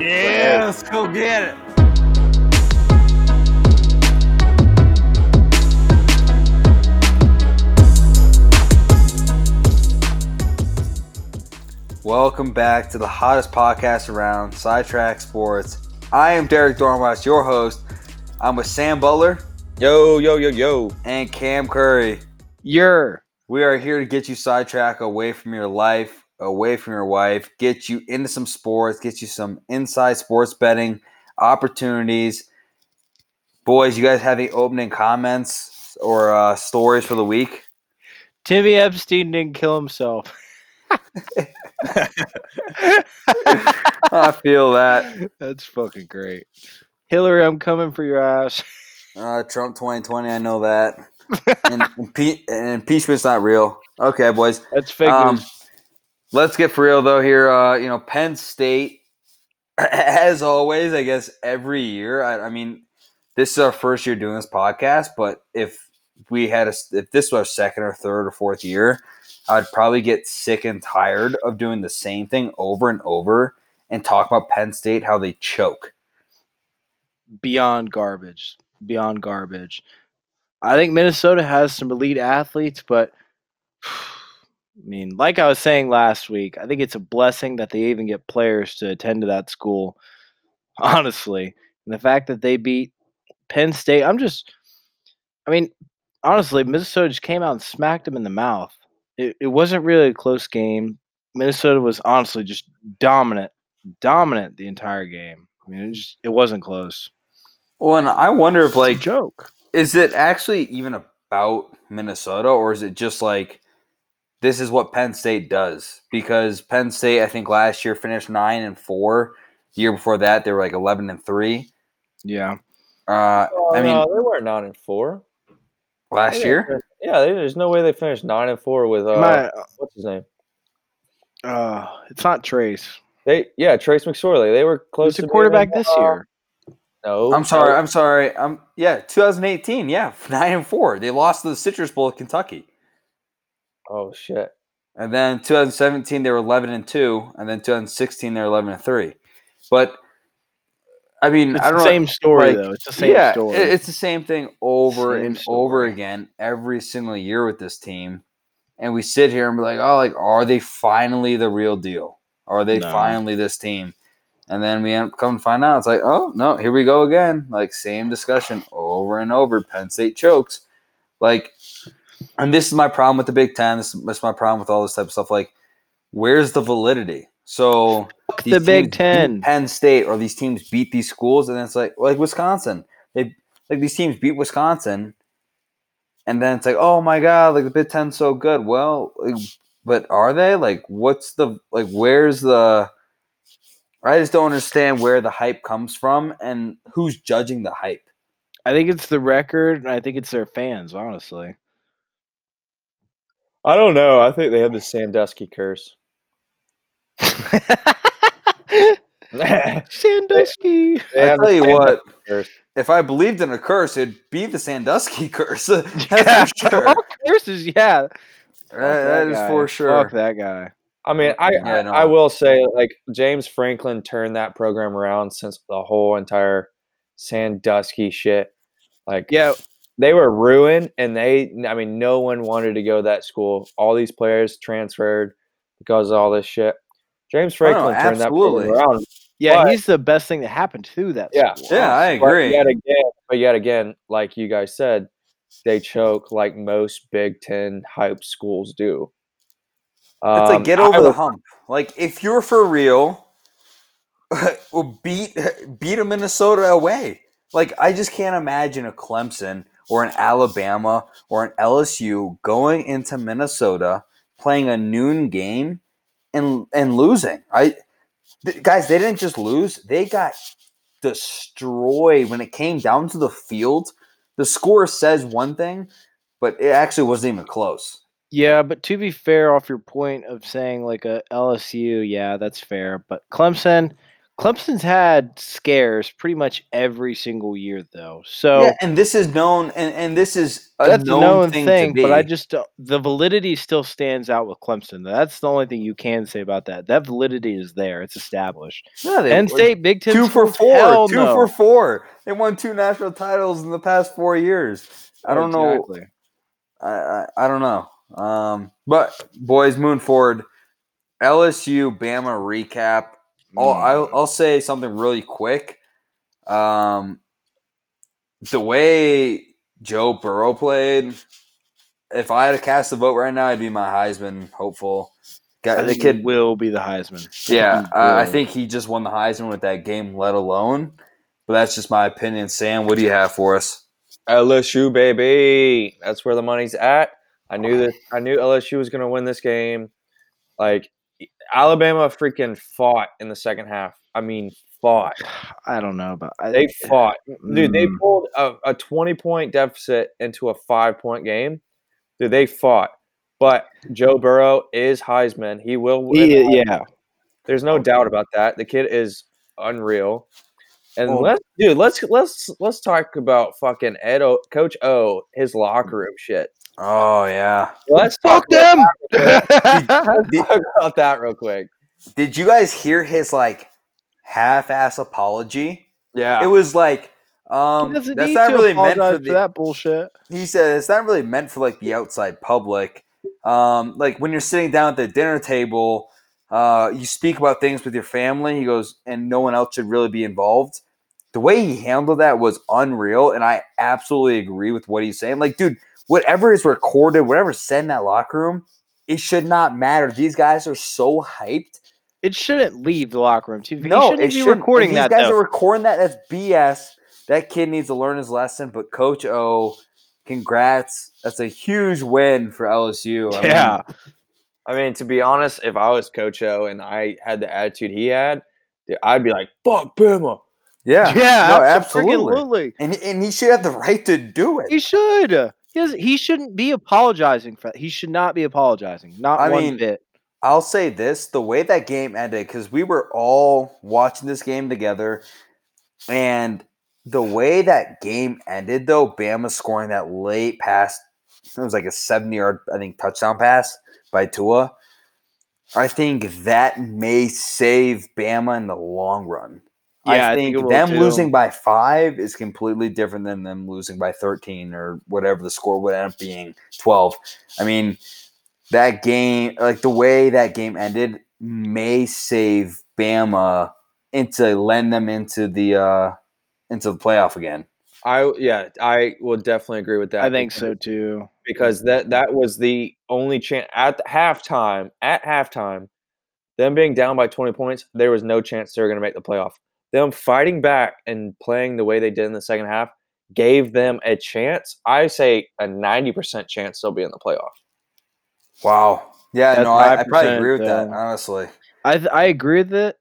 Yeah, let's go get it. Welcome back to the hottest podcast around, Sidetrack Sports. I am Derek Dornweiss, your host. I'm with Sam Butler Yo, yo, yo, yo. and Cam Curry. You're We are here to get you sidetracked away from your life, away from your wife, get you into some sports, get you some inside sports betting opportunities. Boys, you guys have any opening comments or uh, stories for the week? Timmy Epstein didn't kill himself. I feel that. That's fucking great. Hillary, I'm coming for your ass. Uh, Trump 2020, I know that. and, impe- and impeachment's not real. Okay, boys. That's fake Um. Let's get for real though here. Uh, you know, Penn State, as always, I guess every year. I, I mean, this is our first year doing this podcast, but if we had a, if this was our second or third or fourth year, I'd probably get sick and tired of doing the same thing over and over and talk about Penn State how they choke. Beyond garbage. Beyond garbage. I think Minnesota has some elite athletes, but I mean, like I was saying last week, I think it's a blessing that they even get players to attend to that school. Honestly. And the fact that they beat Penn State, I'm just I mean, honestly, Minnesota just came out and smacked them in the mouth. It, it wasn't really a close game. Minnesota was honestly just dominant, dominant the entire game. I mean, it just it wasn't close. Well, and I wonder if like joke. is it actually even about Minnesota or is it just like this is what Penn State does? Because Penn State, I think last year finished nine and four. The year before that, they were like eleven and three. Yeah, Uh, Oh, I mean, no, they weren't nine and four. last They year. finished- Yeah, they, there's no way they finished nine and four with uh, My, what's his name? uh, it's not Trace. They yeah, Trace McSorley. They were close Who's the to being quarterback in, this uh, year? No, I'm sorry. I'm sorry. I'm yeah. 2018. Yeah, nine and four. They lost to the Citrus Bowl at Kentucky, Oh shit. and then 2017 they were 11 and two, and then 2016 they're 11 and three. But I mean, It's I don't the know. same story like, though. It's the same yeah, story. it- it's the same thing over Same and over again every single year with this team. And we sit here and be like, oh, like, are they finally the real deal? Are they No. finally this team? And then we come to find out it's like, oh no, here we go again. Like same discussion over and over. Penn State chokes. Like, and this is my problem with the Big Ten. This, this is my problem with all this type of stuff. Like, where's the validity? So the Big Ten. Penn State, or these teams beat these schools, and it's like like Wisconsin. They like these teams beat Wisconsin, and then it's like, oh my god, like the Big Ten's so good. Well, like, but are they? Like, what's the like? Where's the? I just don't understand where the hype comes from and who's judging the hype. I think it's the record, and I think it's their fans. Honestly, I don't know. I think they have the Sandusky curse. Sandusky. I tell you what, curse. if I believed in a curse, it'd be the Sandusky curse. That's Yeah, for sure. all curses, yeah. That- Fuck that is for sure. Fuck that guy. I mean, I, Yeah, I, no. I will say, like James Franklin turned that program around since the whole entire Sandusky shit. Like, Yeah, they were ruined, and they, I mean, no one wanted to go to that school. All these players transferred because of all this shit. James Oh, Franklin turned that program around. yeah. But- he's the best thing that happened to that. Yeah. school, Yeah, I honestly. But agree. yet again, but yet again, like you guys said, they choke like most Big Ten hype schools do. It's Um, like get I over the hump. Like if you're for real, beat beat a Minnesota away. Like I just can't imagine a Clemson or an Alabama or an LSU going into Minnesota playing a noon game and and losing. I th- guys, they didn't just lose; they got destroyed when it came down to the field. The score says one thing, but it actually wasn't even close. Yeah, but to be fair, off your point of saying like a LSU, yeah, that's fair. But Clemson, Clemson's had scares pretty much every single year, though. So yeah, and this is known, and, and this is a that's known, a known thing, thing, but I just don't- the validity still stands out with Clemson. That's the only thing you can say about that. That validity is there; it's established. Yeah, they Penn State, Big Ten, two for four, two no. for four. They won two national titles in the past four years. I don't know. I, I I don't know. Um, but boys, moving forward, LSU Bama recap. I'll, Mm. I'll I'll say something really quick. Um, the way Joe Burrow played, if I had to cast a vote right now, I'd be my Heisman hopeful. Got the kid. will be the Heisman. Yeah, I I think he just won the Heisman with that game, let alone. But that's just my opinion. Sam, what do you have for us? LSU baby. That's where the money's at. I knew that I knew LSU was going to win this game. Like Alabama freaking fought in the second half. I mean, fought. I don't know but I, They fought. Dude, they Mm. pulled a, a 20 point deficit into a 5 point game. Dude, they fought. But Joe Burrow is Heisman. He will win. He- yeah. There's no doubt about that. The kid is unreal. And let's dude, let's let's let's talk about fucking Ed o, Coach O, his locker room shit. Oh yeah. Let's Fuck talk them. Let's talk about that real quick. Did you guys hear his like half-ass apology? Yeah. It was like, um, that's not really meant apologize for for that bullshit. He said it's not really meant for like the outside public. Um, like when you're sitting down at the dinner table, uh, you speak about things with your family. He goes, and no one else should really be involved. The way he handled that was unreal, and I absolutely agree with what he's saying. Like, dude, whatever is recorded, whatever's said in that locker room, it should not matter. These guys are so hyped. It shouldn't leave the locker room. Too. No, shouldn't it be shouldn't. recording if that. These guys though. are recording that. That's BS. That kid needs to learn his lesson. But Coach O, congrats. That's a huge win for LSU. I mean, yeah, I mean, to be honest, if I was Coach O and I had the attitude he had, I'd be like, "Fuck Bama." yeah, yeah, no, absolutely. absolutely. And and he should have the right to do it. He should. He, doesn't- he shouldn't be apologizing for that. He should not be apologizing. Not I one mean, bit. I'll say this: the way that game ended, because we were all watching this game together, and the way that game ended, though, Bama scoring that late pass, it was like a seventy-yard, I think, touchdown pass by Tua. I think that may save Bama in the long run. Yeah, I I think, think it will them too. losing by five is completely different than them losing by 13 or whatever the score would end up being 12. I mean, that game, like the way that game ended, may save Bama into lend them into the uh into the playoff again. I yeah, I will definitely agree with that. I think because- so too. because that that was the only chance at halftime. At halftime, them being down by twenty points, there was no chance they were going to make the playoff. Them fighting back and playing the way they did in the second half gave them a chance. I say a ninety percent chance they'll be in the playoff. Wow. Yeah, That's no, I, I probably agree with that, uh, honestly. I th- I agree with it.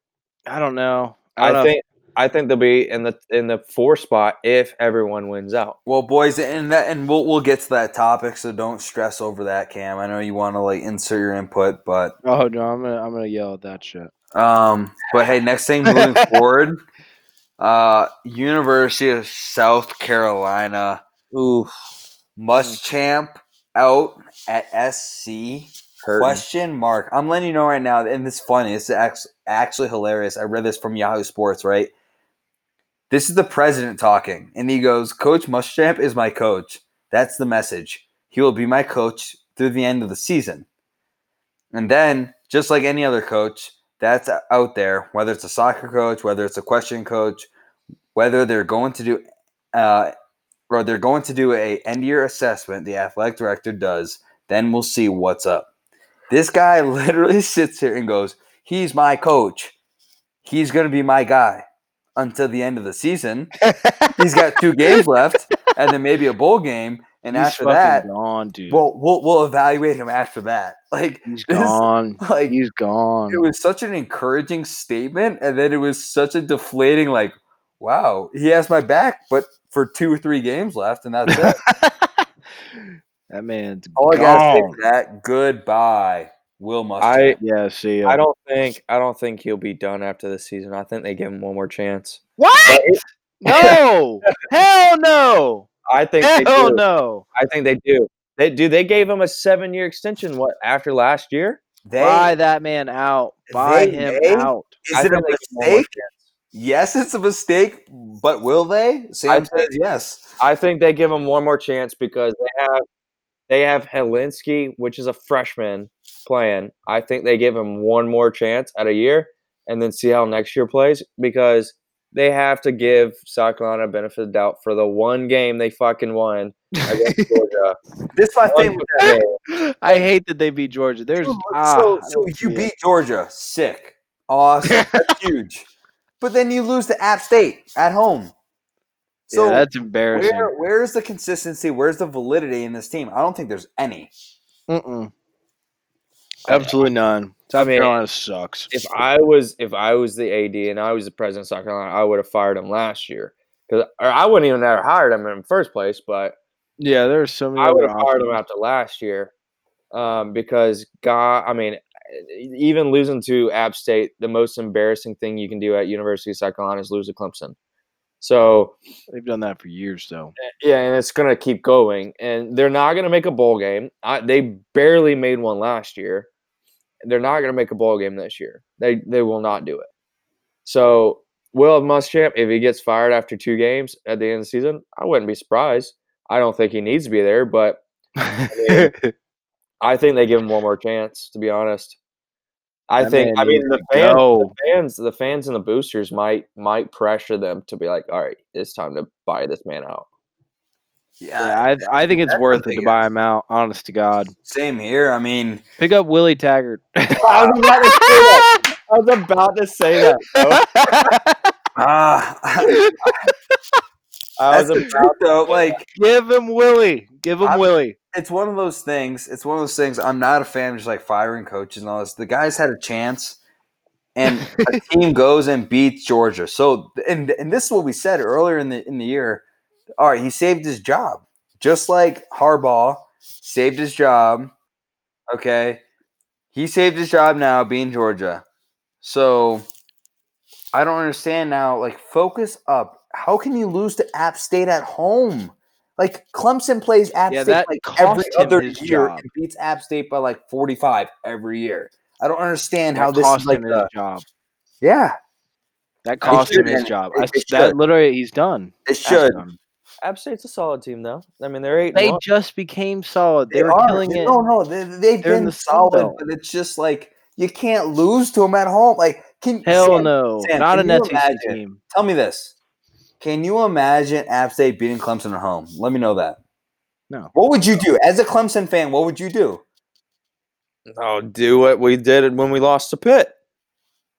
I don't know. I, I, don't know. think I think they'll be in the in the four spot if everyone wins out. Well, boys, and that, and we'll we'll get to that topic, so don't stress over that, Cam. I know you want to like insert your input, but Oh no, I'm gonna I'm gonna yell at that shit. Um, but hey, next thing moving forward, uh, University of South Carolina, Ooh, Muschamp out at SC. Question mark. I'm letting you know right now, and it's funny. It's act- actually hilarious. I read this from Yahoo Sports. Right. This is the president talking, and he goes, "Coach Muschamp is my coach. That's the message. He will be my coach through the end of the season." And then, just like any other coach that's out there, whether it's a soccer coach, whether it's a question coach, whether they're going to do, uh, or they're going to do a end year assessment, the athletic director does. Then we'll see what's up. This guy literally sits here and goes, "He's my coach. He's going to be my guy until the end of the season. He's got two games left, and then maybe a bowl game. And He's after that, gone, dude. well, we'll we'll evaluate him after that. Like he's this- gone. like he's gone. it was such an encouraging statement, and then it was such a deflating, like, wow, he has my back, but for two or three games left, and that's it. that man's All I gotta say gone. that, goodbye. Will Muschamp. I Yeah, see. ya. I don't think I don't think he'll be done after this season. I think they give him one more chance. What? No. Hell no. I think they Hell do. no. I think they do. They do. They gave him a seven year extension. What after last year? they, Buy that man out. Buy They him may- out. is I it a think they give him one more mistake? Yes, it's a mistake, but will they? Sam says yes. I think they give him one more chance because they have they have Hilinski, which is a freshman playing. I think they give him one more chance at a year and then see how next year plays because they have to give South Carolina benefit of the doubt for the one game they fucking won against Georgia. This is my thing with that. I hate that they beat Georgia. There's So, ah, so, so you see it. beat Georgia, sick, awesome, that's huge. But then you lose to App State at home. So yeah, that's embarrassing. where where's the consistency? Where's the validity in this team? I don't think there's any. Mm-mm. Absolutely none. South mean, Carolina sucks. if I was if I was the AD and I was the president of South Carolina, I would have fired him last year because or I wouldn't even have hired him in the first place. But Yeah, there's so many. I would have fired him after last year um, because God, I mean, even losing to App State, the most embarrassing thing you can do at University of South Carolina is lose to Clemson. So They've done that for years, though. yeah, and it's gonna keep going, and they're not gonna make a bowl game. I, they barely made one last year. They're not gonna make a bowl game this year. They they will not do it. So Will Muschamp, if he gets fired after two games at the end of the season, I wouldn't be surprised. I don't think he needs to be there, but mean, I think they give him one more chance. To be honest, I That think. I mean, the fans, the fans, the fans, and the boosters might might pressure them to be like, "All right, it's time to buy this man out." Yeah, I, I think it's worth it to buy him out. Honest to God, Same here. I mean, pick up Willie Taggart. I was about to say that. I was about to say that. ah, I was about though. Like, Give him Willie. Give him I'm- Willie. it's one of those things. It's one of those things. I'm not a fan of just like firing coaches and all this. The guys had a chance, and a team goes and beats Georgia. So, and and this is what we said earlier in the in the year. All right, he saved his job, just like Harbaugh saved his job. Okay, he saved his job now, being Georgia. So, I don't understand now. Like, focus up. How can you lose to App State at home? Like Clemson plays App Yeah, State like every other year job. and beats App State by like 45 every year. I don't understand That how this cost is like him the, his job. yeah, That cost him his job. It- I, that literally, he's done. it should. done. App State's a solid team, though. I mean, they're eight. They one. just became solid. They, They were are. killing They- it. No, no, they, they've They're been the solid, Belt. but it's just like you can't lose to them at home. Like, can Hell Sam, no, Sam, not an you SEC imagine- team. Tell me this: Can you imagine App State beating Clemson at home? Let me know that. No. What would you do as a Clemson fan? What would you do? Oh, do what we did when we lost to Pitt.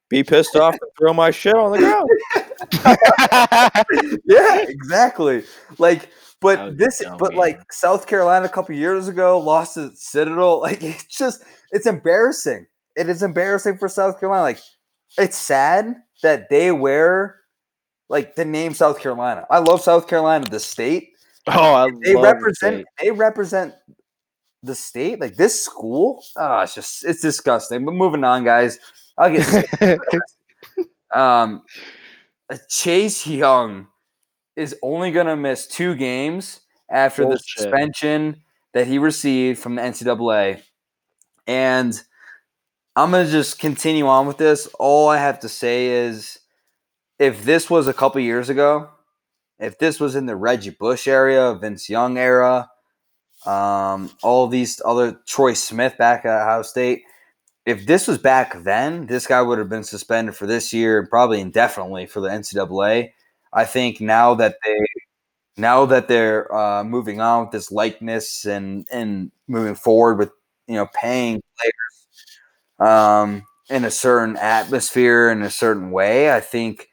Be pissed off and throw my shit on the ground. yeah, exactly. Like, but this, dumb, but man. like South Carolina a couple years ago lost to Citadel. Like, it's just, it's embarrassing. It is embarrassing for South Carolina. Like, it's sad that they wear like the name South Carolina. I love South Carolina, the state. oh, I They love represent, they represent the state. Like this school. Oh, it's just, it's disgusting. But moving on, guys. I'll get um, Chase Young is only going to miss two games after the suspension that he received from the NCAA. And I'm going to just continue on with this. All I have to say is if this was a couple years ago, if this was in the Reggie Bush area, Vince Young era, um, all these other Troy Smith back at Ohio State, if this was back then, this guy would have been suspended for this year and probably indefinitely for the NCAA. I think now that they now that they're uh, moving on with this likeness and and moving forward with you know paying players um, in a certain atmosphere in a certain way, I think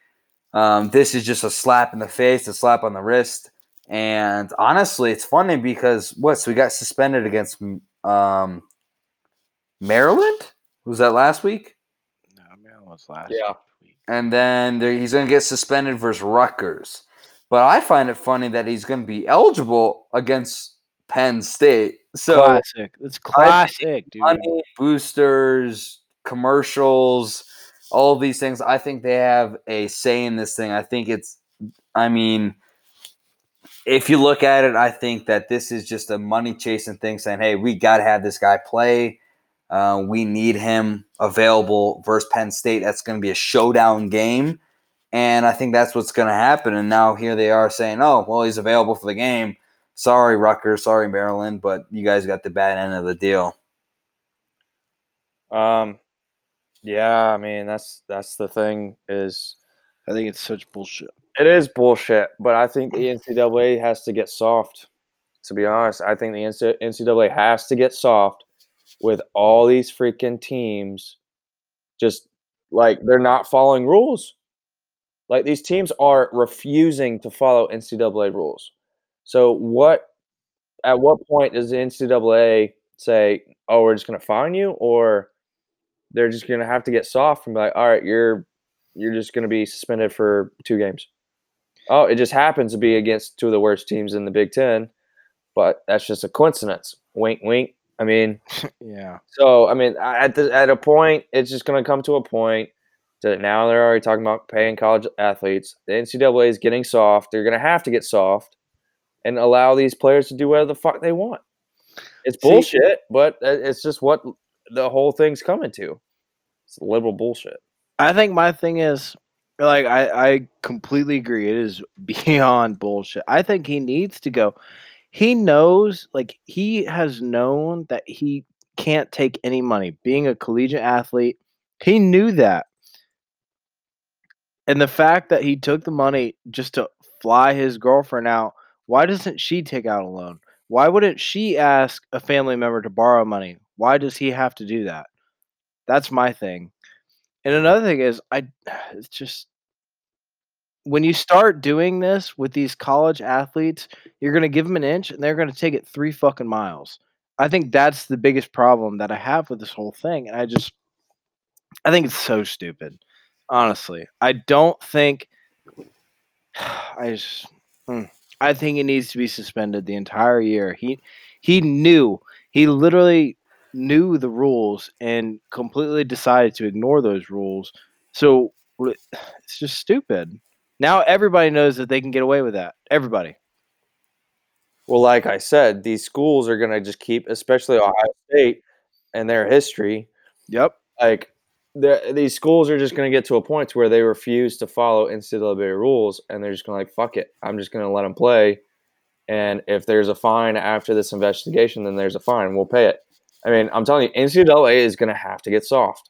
um, this is just a slap in the face, a slap on the wrist. And honestly, it's funny because what? So we got suspended against um, Maryland. Was that last week? no, man, what's last Yeah. week? And then there, he's going to get suspended versus Rutgers. But I find it funny that he's going to be eligible against Penn State. So classic. It's classic, dude. money, boosters, commercials, all these things. I think they have a say in this thing. I think it's, I mean, if you look at it, I think that this is just a money chasing thing saying, hey, we got to have this guy play. Uh, we need him available versus Penn State. That's going to be a showdown game. And I think that's what's going to happen. And now here they are saying, oh, well, he's available for the game. Sorry, Rutgers. Sorry, Maryland. But you guys got the bad end of the deal. Um, yeah, I mean that's that's the thing is I think it's such bullshit. it is bullshit, but I think the NCAA has to get soft. To be honest, I think the NCAA has to get soft with all these freaking teams. Just like they're not following rules. Like these teams are refusing to follow NCAA rules. So what? At what point does the NCAA say, "Oh, we're just going to fine you," or they're just going to have to get soft and be like, "All right, you're you're just going to be suspended for two games." Oh, it just happens to be against two of the worst teams in the Big Ten, but that's just a coincidence. Wink, wink. I mean, Yeah. so I mean, at the, at a point, it's just going to come to a point that now they're already talking about paying college athletes. The NCAA is getting soft. They're going to have to get soft and allow these players to do whatever the fuck they want. It's See- bullshit, but it's just what the whole thing's coming to. It's liberal bullshit. I think my thing is like I, I completely agree. It is beyond bullshit. I think he needs to go. He knows, like he has known that he can't take any money. Being a collegiate athlete, he knew that. And the fact that he took the money just to fly his girlfriend out, why doesn't she take out a loan? Why wouldn't she ask a family member to borrow money? Why does he have to do that? That's my thing. And another thing is, I it's just when you start doing this with these college athletes, you're going to give them an inch and they're going to take it three fucking miles. I think that's the biggest problem that I have with this whole thing. And I just, I think it's so stupid. Honestly, I don't think, I just, mm, I think it needs to be suspended the entire year. He, he knew, he literally knew the rules and completely decided to ignore those rules. So it's just stupid. Now everybody knows that they can get away with that. Everybody. Well, like I said, these schools are going to just keep, especially Ohio State and their history, Yep. like these schools are just going to get to a point where they refuse to follow NCAA rules, and they're just going to like fuck it. I'm just going to let them play, and if there's a fine after this investigation, then there's a fine. We'll pay it. I mean, I'm telling you, NCAA is going to have to get soft,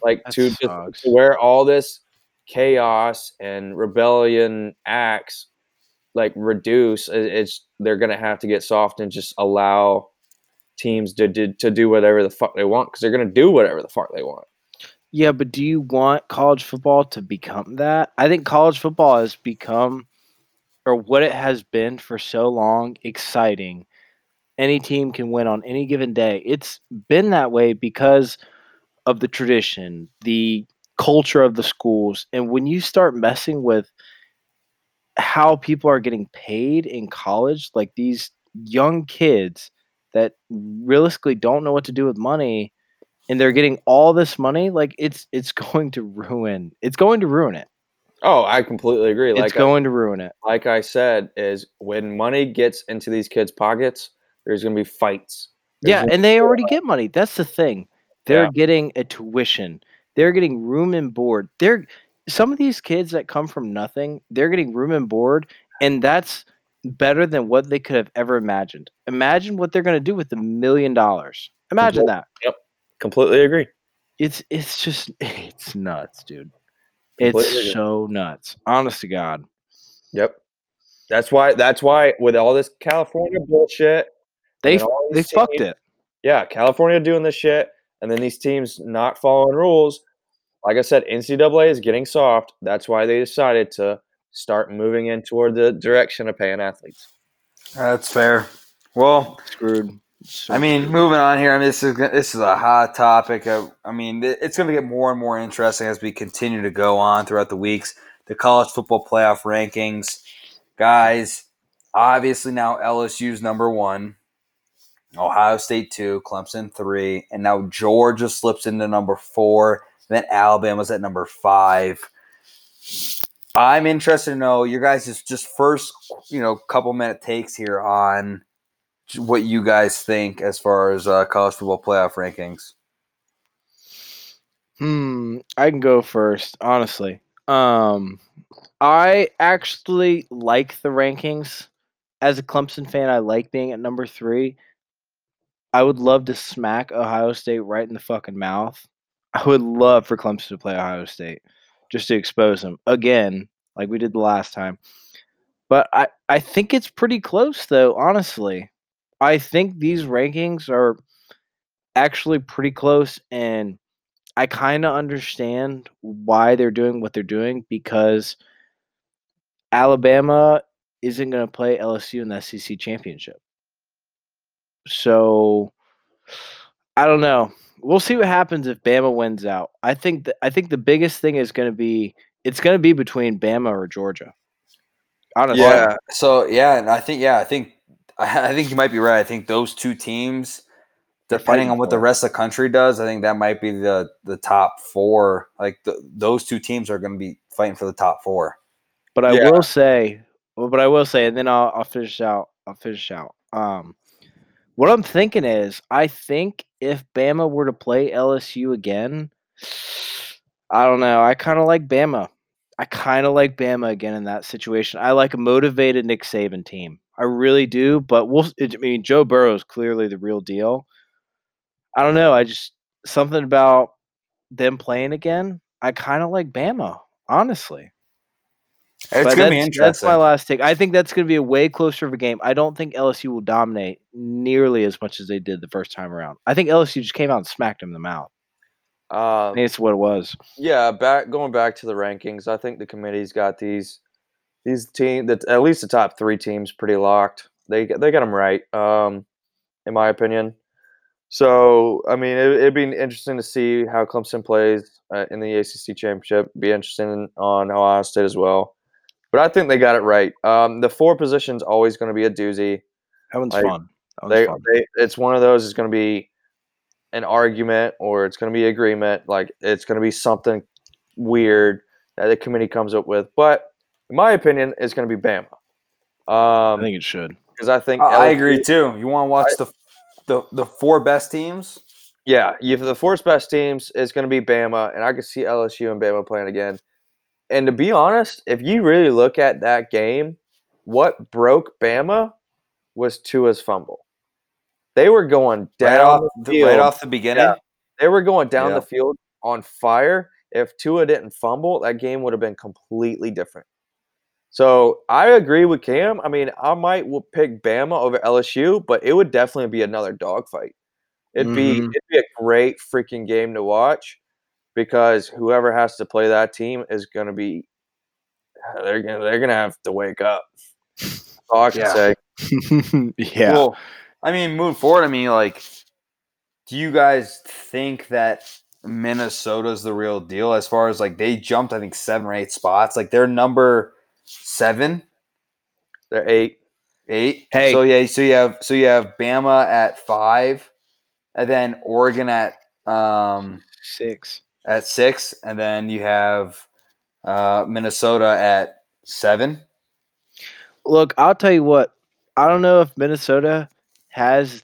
like to, just, to where all this chaos and rebellion acts like reduce. It's they're going to have to get soft and just allow teams to, to, to do whatever the fuck they want because they're going to do whatever the fuck they want. Yeah, but do you want college football to become that? I think college football has become, or what it has been for so long, exciting. Any team can win on any given day. It's been that way because of the tradition, the culture of the schools. And when you start messing with how people are getting paid in college, like these young kids that realistically don't know what to do with money and they're getting all this money, like it's it's going to ruin. It's going to ruin it. Oh, I completely agree. It's Like I, going to ruin it. like I said, is when money gets into these kids' pockets, there's going to be fights. There's Yeah, and they already get money. That's the thing. They're Yeah. getting a tuition. They're getting room and board. They're some of these kids that come from nothing, they're getting room and board, and that's better than what they could have ever imagined. Imagine what they're going to do with a million dollars. Imagine that. completely agree. It's it's just it's nuts, dude. Completely It's agree. so nuts. Honest to God. Yep. That's why. That's why with all this California bullshit, They they fucked it. Yeah, California doing this shit, and then these teams not following rules. Like I said, NCAA is getting soft. That's why they decided to start moving in toward the direction of paying athletes. That's fair. Well, Screwed. So I mean, moving on here. I mean, this is this is a hot topic. I, I mean, it's going to get more and more interesting as we continue to go on throughout the weeks. The college football playoff rankings, guys. obviously now LSU's number one, Ohio State two, Clemson three, and now Georgia slips into number four. Then Alabama's at number five. I'm interested to know your guys' just first, you know, couple minute takes here on what you guys think as far as uh, college football playoff rankings. Hmm, I can go first, honestly. Um, I actually like the rankings. As a Clemson fan, I like being at number three. I would love to smack Ohio State right in the fucking mouth. I would love for Clemson to play Ohio State just to expose them again, like we did the last time. But I, I think it's pretty close, though, honestly. I think these rankings are actually pretty close, and I kind of understand why they're doing what they're doing because Alabama isn't going to play LSU in the SEC championship. So I don't know. We'll see what happens if Bama wins out. I think th- I think the biggest thing is going to be it's going to be between Bama or Georgia. Honestly, Yeah. So yeah, and I think yeah, I think I think you might be right. I think those two teams, depending on what the rest of the country does, I think that might be the the top four. Like the, those two teams are going to be fighting for the top four. But I Yeah. will say, but I will say, and then I'll, I'll finish out. I'll finish out. Um, what I'm thinking is, I think if Bama were to play LSU again, I don't know. I kind of like Bama. I kind of like Bama again in that situation. I like a motivated Nick Saban team. I really do. But we'll. I mean, Joe Burrow is clearly the real deal. I don't know. I just something about them playing again. I kind of like Bama, honestly. It's going to be that's- interesting. That's my last take. I think that's going to be a way closer of a game. I don't think LSU will dominate nearly as much as they did the first time around. I think LSU just came out and smacked them in the mouth. Um, think it's what it was. yeah, back going back to the rankings, I think the committee's got these these team that at least the top three teams pretty locked. They they got them right, um, in my opinion. So I mean, it, it'd be interesting to see how Clemson plays uh, in the ACC championship. Be interesting on Ohio State as well. But I think they got it right. Um, the four positions always going to be a doozy. That one's Like, fun. That one's They, fun. they it's one of those is going to be an argument or it's going to be agreement like it's going to be something weird that the committee comes up with but in my opinion it's going to be bama I um think it should. because i think I, I agree too. You want to watch the, the the four best teams? yeah you the four best teams is going to be bama and i can see lsu and bama playing again and to be honest if you really look at that game what broke bama was tua's fumble they were going down Right off the field. right off the beginning. Yeah. They were going down Yeah. the field on fire. If Tua didn't fumble, that game would have been completely different. So I agree with Cam. I mean, I might will pick Bama over LSU, but it would definitely be another dogfight. It'd be Mhm. it'd be a great freaking game to watch because whoever has to play that team is going to be they're gonna they're gonna have to wake up. That's all I can Yeah. say. yeah. Well, I mean, move forward, I mean, like, do you guys think that Minnesota's the real deal as far as like they jumped, I think, seven or eight spots? Like, they're number seven, They're eight. eight. Hey. so yeah, so you have so you have Bama at five, and then Oregon at um Six. At six, and then you have uh Minnesota at seven. Look, I'll tell you what. I don't know if Minnesota has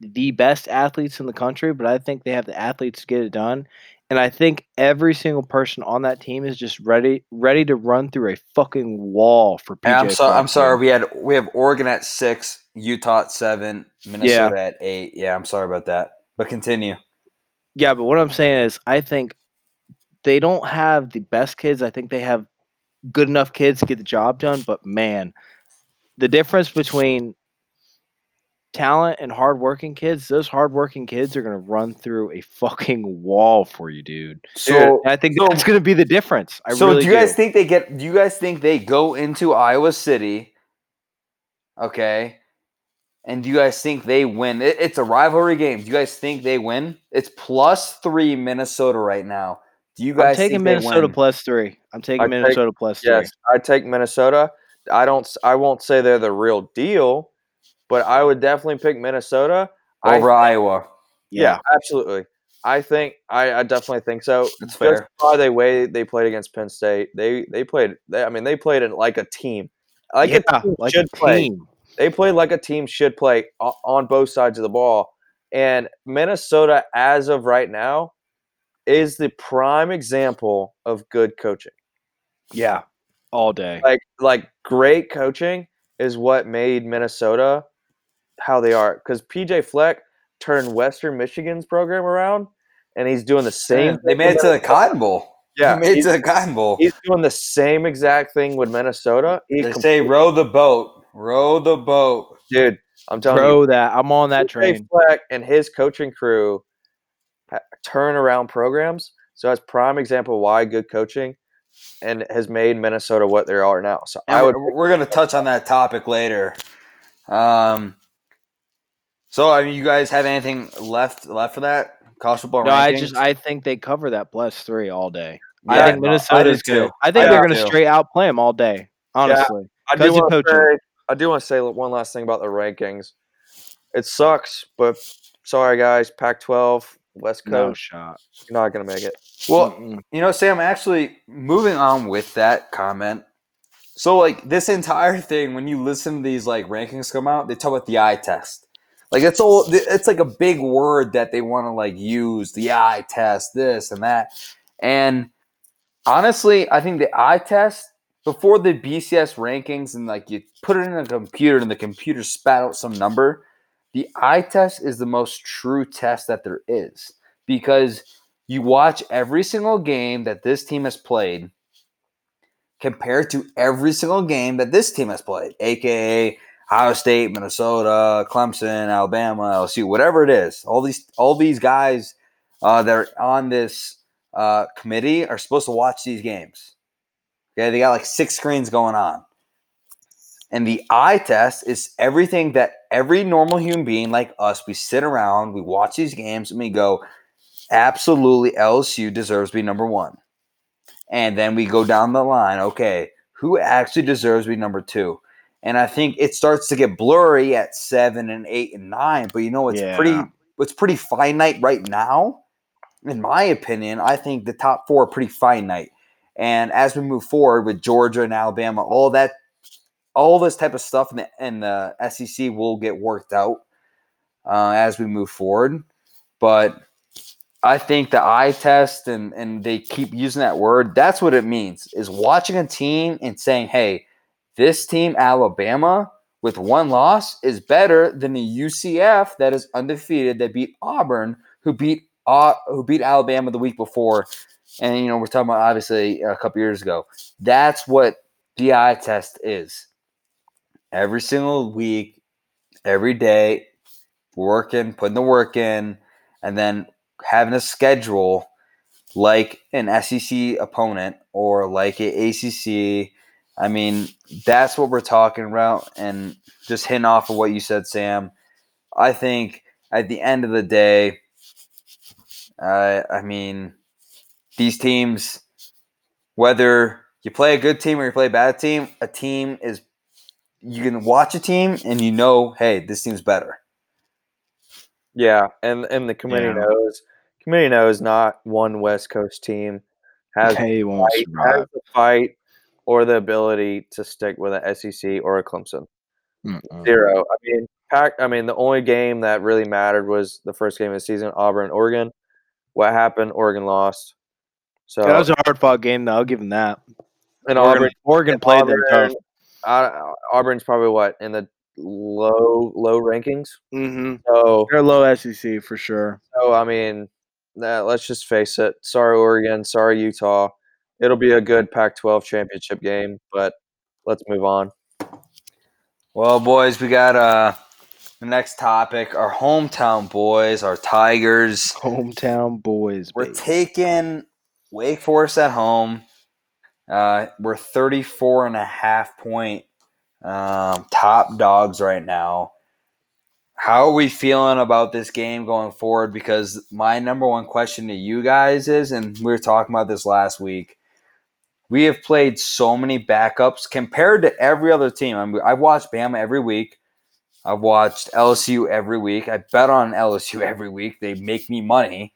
the best athletes in the country, but I think they have the athletes to get it done. And I think every single person on that team is just ready ready to run through a fucking wall for PJ. I'm sorry. I'm sorry. We had we have Oregon at six, Utah at seven, Minnesota at eight. Yeah, I'm sorry about that. But continue. Yeah, but what I'm saying is, I think they don't have the best kids. I think they have good enough kids to get the job done. But man, the difference between talent and hardworking kids, those hardworking kids are going to run through a fucking wall for you, dude. So, And I think So- that's going to be the difference. I so really do you guys do. think they get? Do you guys think they go into Iowa City? Okay. And do you guys think they win? It, it's a rivalry game. Do you guys think they win? It's plus three Minnesota right now. Do you I'm guys taking think they Minnesota win? plus three. I'm taking I take- Minnesota plus three. Yes, I take Minnesota. I don't. I won't say they're the real deal, but I would definitely pick Minnesota. I over Iowa. Yeah, absolutely. I think I, I definitely think so. That's Just fair. by the way they played against Penn State, they they played. They, I mean, they played it like a team, like a team like should a play. team. They played like a team should play on both sides of the ball. And Minnesota, as of right now, is the prime example of good coaching. Yeah, all day. Like like great coaching is what made Minnesota how they are. Because PJ Fleck turned Western Michigan's program around, and he's doing the same. They thing made it to the Cotton Bowl. Yeah, they made it to the Cotton Bowl. he's doing the same exact thing with Minnesota. He They com- say row the boat, row the boat. dude, I'm telling you, Throw that. I'm on that PJ train. Fleck and his coaching crew ha- turn around programs. So that's prime example of why good coaching and has made Minnesota what they are now. So And I would we're, we're going to touch on that topic later. Um, so, I mean, you guys have anything left left for that college football No, rankings? I just I think they cover that plus three all day. Yeah, I think no, Minnesota's do too. good. I think I they're going to too. straight out play them all day. Honestly, I do Because of want to coaching. say I do want to say one last thing about the rankings. It sucks, but sorry guys, Pac-12 West no Coast, shot. you're not gonna make it. Well, Mm-mm. you know, Sam, actually, moving on with that comment. So, like, this entire thing, when you listen to these, like, rankings come out, they talk about the eye test. Like, it's all, it's like a big word that they want to, like, use the eye test, this and that. And honestly, I think the eye test, before the BCS rankings and, like, you put it in a computer and the computer spat out some number, the eye test is the most true test that there is because you watch every single game that this team has played compared to every single game that this team has played, aka Ohio State, Minnesota, Clemson, Alabama, LSU, whatever it is. All these all these guys uh, that are on this uh, committee are supposed to watch these games. Okay, they got like six screens going on. And the eye test is everything that every normal human being like us, we sit around, we watch these games, and we go, absolutely LSU deserves to be number one. And then we go down the line, okay, who actually deserves to be number two? And I think it starts to get blurry at seven and eight and nine, but you know it's Yeah. pretty it's pretty finite right now. In my opinion, I think the top four are pretty finite. And as we move forward with Georgia and Alabama, all that all this type of stuff in the, in the SEC will get worked out uh, as we move forward. But I think the eye test and and they keep using that word. That's what it means is watching a team and saying, "Hey, this team Alabama with one loss is better than the UCF that is undefeated that beat Auburn, who beat uh, who beat Alabama the week before." And you know, we're talking about obviously a couple years ago. That's what the eye test is. Every single week, every day, working, putting the work in, and then having a schedule like an SEC opponent or like a ACC. I mean, that's what we're talking about. And just hitting off of what you said, Sam, I think at the end of the day, uh, I mean, these teams, whether you play a good team or you play a bad team, a team is you can watch a team and you know, hey, this team's better. Yeah, and and the committee Yeah. knows. Committee knows not one West Coast team has They won't fight, survive. has the fight or the ability to stick with an SEC or a Clemson. Mm-mm. Zero. I mean, Pac. I mean, the only game that really mattered was the first game of the season, Auburn, Oregon. What happened? Oregon lost. So That was a hard fought game, though. I'll give them that. and Oregon, Auburn, Oregon played them tough. Uh, Auburn's probably what in the low low rankings. Mm-hmm. So They're low SEC for sure. So I mean, that, let's just face it. Sorry, Oregon. Sorry, Utah. It'll be a good Pac-12 championship game, but let's move on. Well, boys, we got uh the next topic. Our hometown boys, our Tigers. Hometown boys. We're baby. taking Wake Forest at home. Uh, we're 34 and a half point um, top dogs right now. How are we feeling about this game going forward? Because my number one question to you guys is, and we were talking about this last week, we have played so many backups compared to every other team. I I've watched Bama every week. I've watched LSU every week. I bet on LSU every week. They make me money.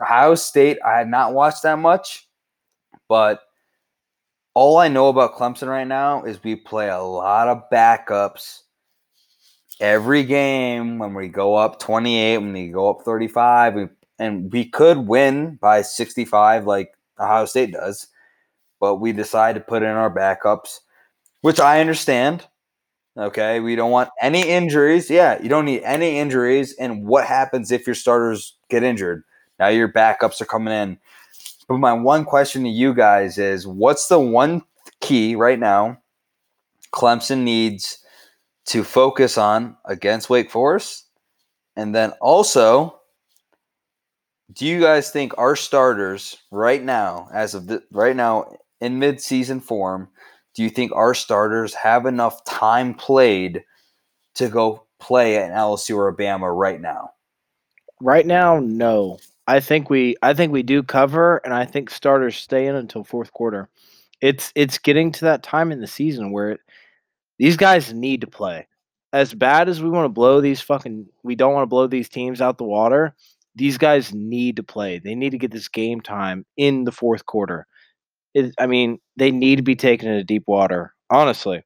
Ohio State, I have not watched that much, but all I know about Clemson right now is we play a lot of backups every game when we go up 28, when we go up 35, we, and we could win by 65 like Ohio State does, but we decide to put in our backups, which I understand. Okay, we don't want any injuries. Yeah, you don't need any injuries. And what happens if your starters get injured? Now your backups are coming in. But my one question to you guys is what's the one key right now Clemson needs to focus on against Wake Forest? And then also, do you guys think our starters right now, as of the, right now in mid-season form, do you think our starters have enough time played to go play at LSU or Alabama right now? Right now, no. I think we I think we do cover and I think starters stay in until fourth quarter. It's it's getting to that time in the season where it, these guys need to play. As bad as we want to blow these fucking we don't want to blow these teams out the water, these guys need to play. They need to get this game time in the fourth quarter. It, I mean, they need to be taken into deep water. Honestly,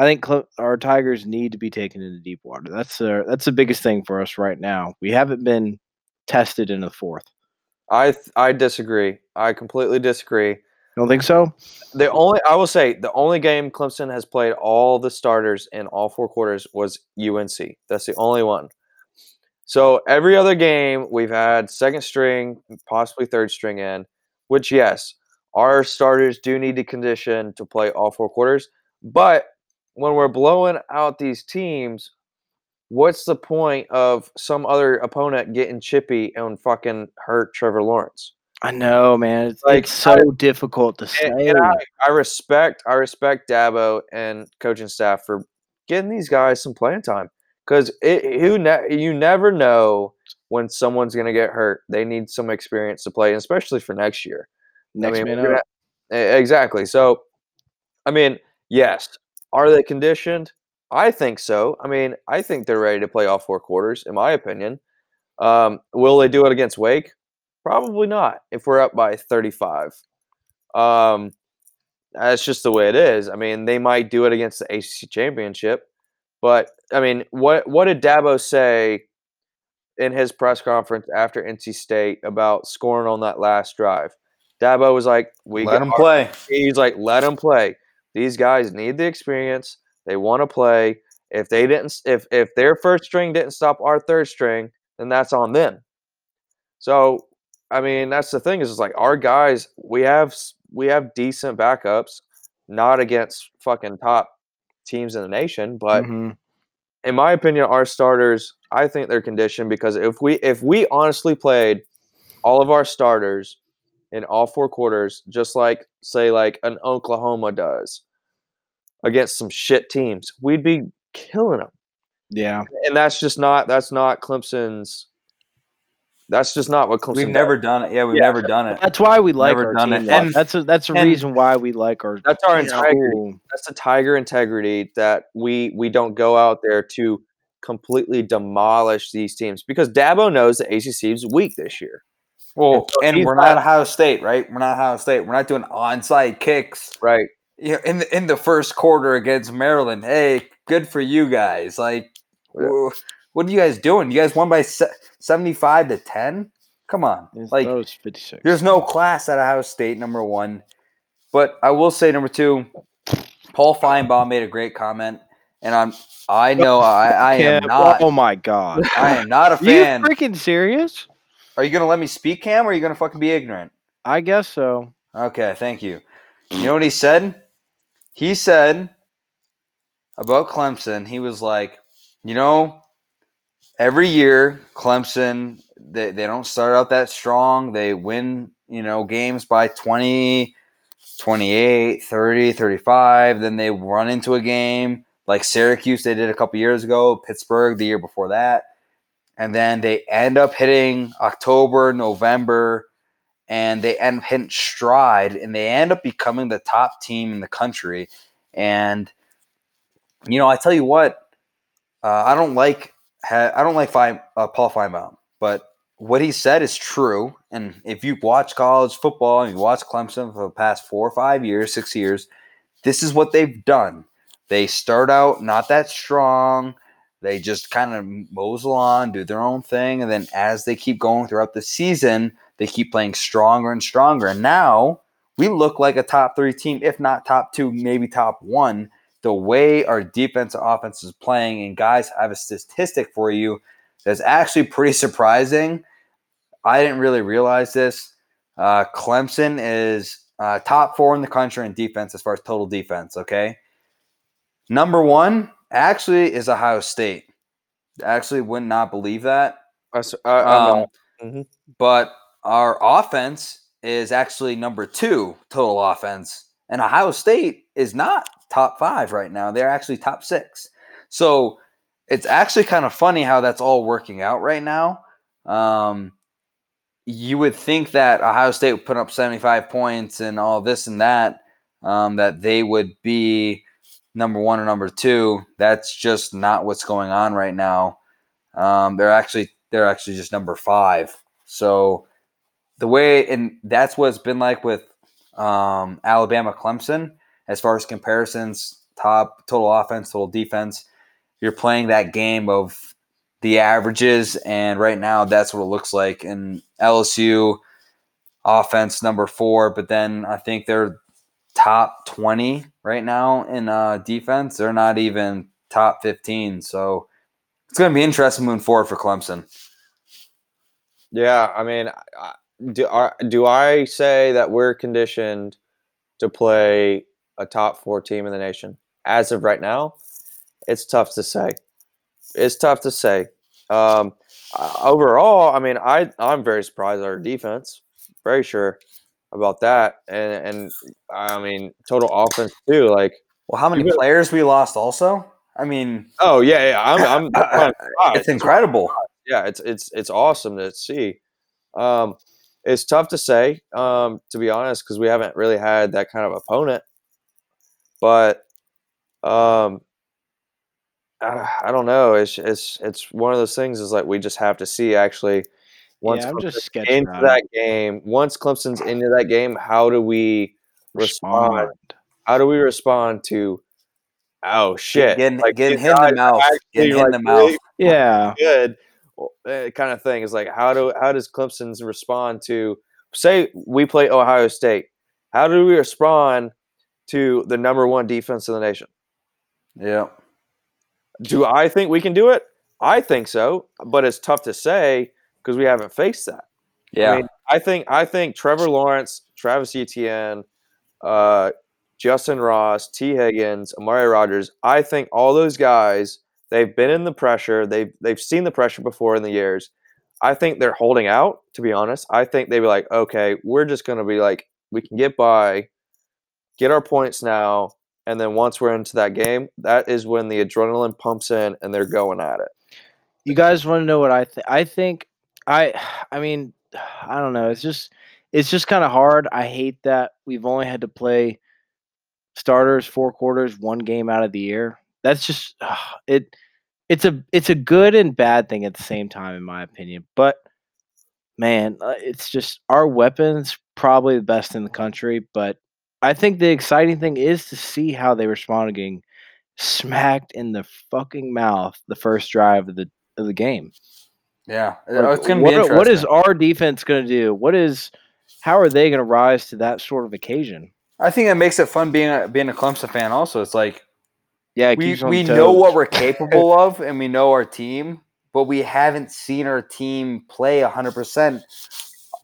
I think cl- our Tigers need to be taken into deep water. That's the that's the biggest thing for us right now. We haven't been tested in the fourth. I th- I disagree. I completely disagree. You don't think so? The only I will say the only game Clemson has played all the starters in all four quarters was UNC. That's the only one. So every other game we've had second string, possibly third string in, which yes, our starters do need to condition to play all four quarters. But when we're blowing out these teams, what's the point of some other opponent getting chippy and fucking hurt Trevor Lawrence? I know, man. It's Like, like so difficult to say. I, I respect I respect Dabo and coaching staff for getting these guys some playing time because it who ne- you never know when someone's going to get hurt. They need some experience to play, especially for next year. Next I mean, gonna- exactly. So, I mean, yes, are they conditioned? I think so. I mean, I think they're ready to play all four quarters, in my opinion. Um, will they do it against Wake? Probably not. If we're up by thirty-five, um, that's just the way it is. I mean, they might do it against the ACC championship, but I mean, what what did Dabo say in his press conference after NC State about scoring on that last drive? Dabo was like, "We Let them play. He's like, let them play. These guys need the experience. They want to play. If they didn't, if if their first string didn't stop our third string, then that's on them. So, I mean, that's the thing is, it's like our guys, we have we have decent backups, not against fucking top teams in the nation, but Mhm. in my opinion, our starters, I think they're conditioned because if we if we honestly played all of our starters in all four quarters, just like say like an Oklahoma does against some shit teams, we'd be killing them. Yeah. And that's just not that's not Clemson's. That's just not what Clemson. We've does. never done it. Yeah, we've Yeah. never done it. That's why we like Never our done team. it. And- that's a, that's a and- reason why we like our. That's our you know, integrity. That's the Tiger integrity that we we don't go out there to completely demolish these teams because Dabo knows the ACC is weak this year. Well, so and we're not- not Ohio State, right? We're not Ohio State. We're not doing onside kicks. Right. You know, in the in the first quarter against Maryland. Hey, good for you guys. Like, Yeah. what are you guys doing? You guys won by se- seventy-five to ten. Come on, It's- like was fifty six. There's no class at Ohio State, number one. But I will say, number two, Paul Finebaum made a great comment, and I'm I know I, I am not Oh my god. I am not a Are you freaking serious? Are you gonna let me speak, Cam, or are you gonna fucking be ignorant? I guess so. Okay, thank you. You know what he said? He said about Clemson, he was like, you know, every year Clemson they, they don't start out that strong. They win, you know, games by 20, 28, 30, 35. Then they run into a game like Syracuse they did a couple years ago, Pittsburgh the year before that. And then they end up hitting October, November, and they end up hitting stride, and they end up becoming the top team in the country. And you know, I tell you what, uh, I don't like ha- I don't like uh, Paul Finebaum, but what he said is true. And if you watch college football and you watch Clemson for the past four or five years, six years, this is what they've done. They start out not that strong. They just kind of mosel on, do their own thing, and then as they keep going throughout the season, they keep playing stronger and stronger. And now we look like a top three team, if not top two, maybe top one. The way our defense and offense is playing, and guys, I have a statistic for you that's actually pretty surprising. I didn't really realize this. Uh, Clemson is uh, top four in the country in defense as far as total defense. Okay, number one actually is Ohio State. Actually, would not believe that. I, I- Um, mhm. but our offense is actually number two total offense, and Ohio State is not top five right now. They're actually top six. So it's actually kind of funny how that's all working out right now. Um, you would think that Ohio State would put up 75 points and all this and that, um, that they would be number one or number two. That's just not what's going on right now. Um, they're actually they're actually just number five. So the way and that's what it's been like with um, Alabama Clemson as far as comparisons, top total offense, total defense. You're playing that game of the averages, and right now that's what it looks like. In LSU offense number four, but then I think they're top 20 right now in uh, defense. They're not even top 15. So it's going to be interesting moving forward for Clemson. Yeah, I mean, do are, do I say that we're conditioned to play a top four team in the nation as of right now? It's tough to say. It's tough to say. Um, overall, I mean, I I'm very surprised at our defense. Very sure about that, and and I mean, total offense too. Like, Well, how many players we lost also? I mean, oh yeah, yeah, I'm I'm, I'm it's incredible. yeah, it's it's it's awesome to see. Um, it's tough to say, um, to be honest, because we haven't really had that kind of opponent. But um, I, I don't know. It's it's it's one of those things. Is like we just have to see actually. Once yeah, I'm just Clemson's sketching into out that game, once Clemson's into that game, how do we respond? respond. How do we respond to? Oh shit! Getting, Like, getting hit in the mouth. Getting hit in the mouth. really Yeah, good kind of thing is like how do how does Clemson's respond to say we play Ohio State? How do we respond to the number one defense in the nation? Yeah. Do I think we can do it? I think so, but it's tough to say because we haven't faced that. Yeah. I mean, I think I think Trevor Lawrence, Travis Etienne, uh, Justin Ross, Tee Higgins, Amari Rodgers. I think all those guys they've been in the pressure. They've they've seen the pressure before in the years. I think they're holding out. To be honest, I think they'd be like, okay, we're just to be like, we can get by, get our points now, and then once we're into that game, that is when the adrenaline pumps in and they're going at it. you guys want to know what I think? I think I, I mean, I don't know. It's just, it's just kind of hard. I hate that we've only had to play starters four quarters, one game out of the year. That's just it. It's a, it's a good and bad thing at the same time, in my opinion. But man, uh, it's just our weapons probably the best in the country. But I think the exciting thing is to see how they respond to getting smacked in the fucking mouth the first drive of the of the game. Yeah. Like, it's going to what, be interesting. what is our defense going to do? What is how are they going to rise to that sort of occasion? I think it makes it fun being a, being a Clemson fan. Also, it's like Yeah, we keeps you on we toes. know what we're capable of, and we know our team, but we haven't seen our team play hundred percent.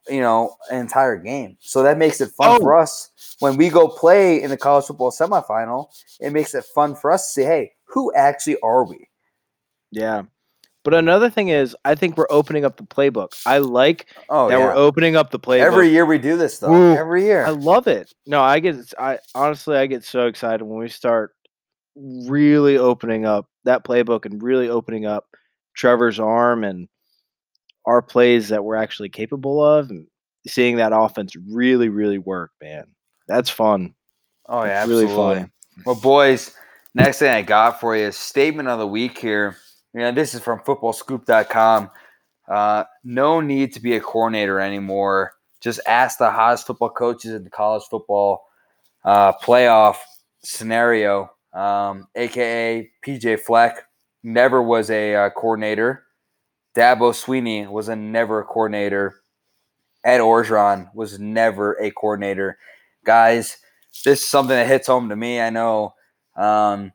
You know, an entire game. So that makes it fun Oh. for us when we go play in the college football semifinal. It makes it fun for us to say, "Hey, who actually are we?" Yeah. But another thing is, I think we're opening up the playbook. I like Oh that yeah. we're opening up the playbook. Every year we do this though. Ooh, Every year. I love it. No, I get I honestly I get so excited when we start really opening up that playbook and really opening up Trevor's arm and our plays that we're actually capable of and seeing that offense really, really work, man. That's fun. Oh yeah, It's really absolutely. fun. Well, boys, next thing I got for you is statement of the week here. You know, this is from footballscoop.com. Uh, no need to be a coordinator anymore. Just ask the hottest football coaches in the college football uh, playoff scenario, um, aka PJ Fleck. Never was a uh, coordinator. Dabo Swinney was a never a coordinator. Ed Orgeron was never a coordinator. Guys, this is something that hits home to me. I know um,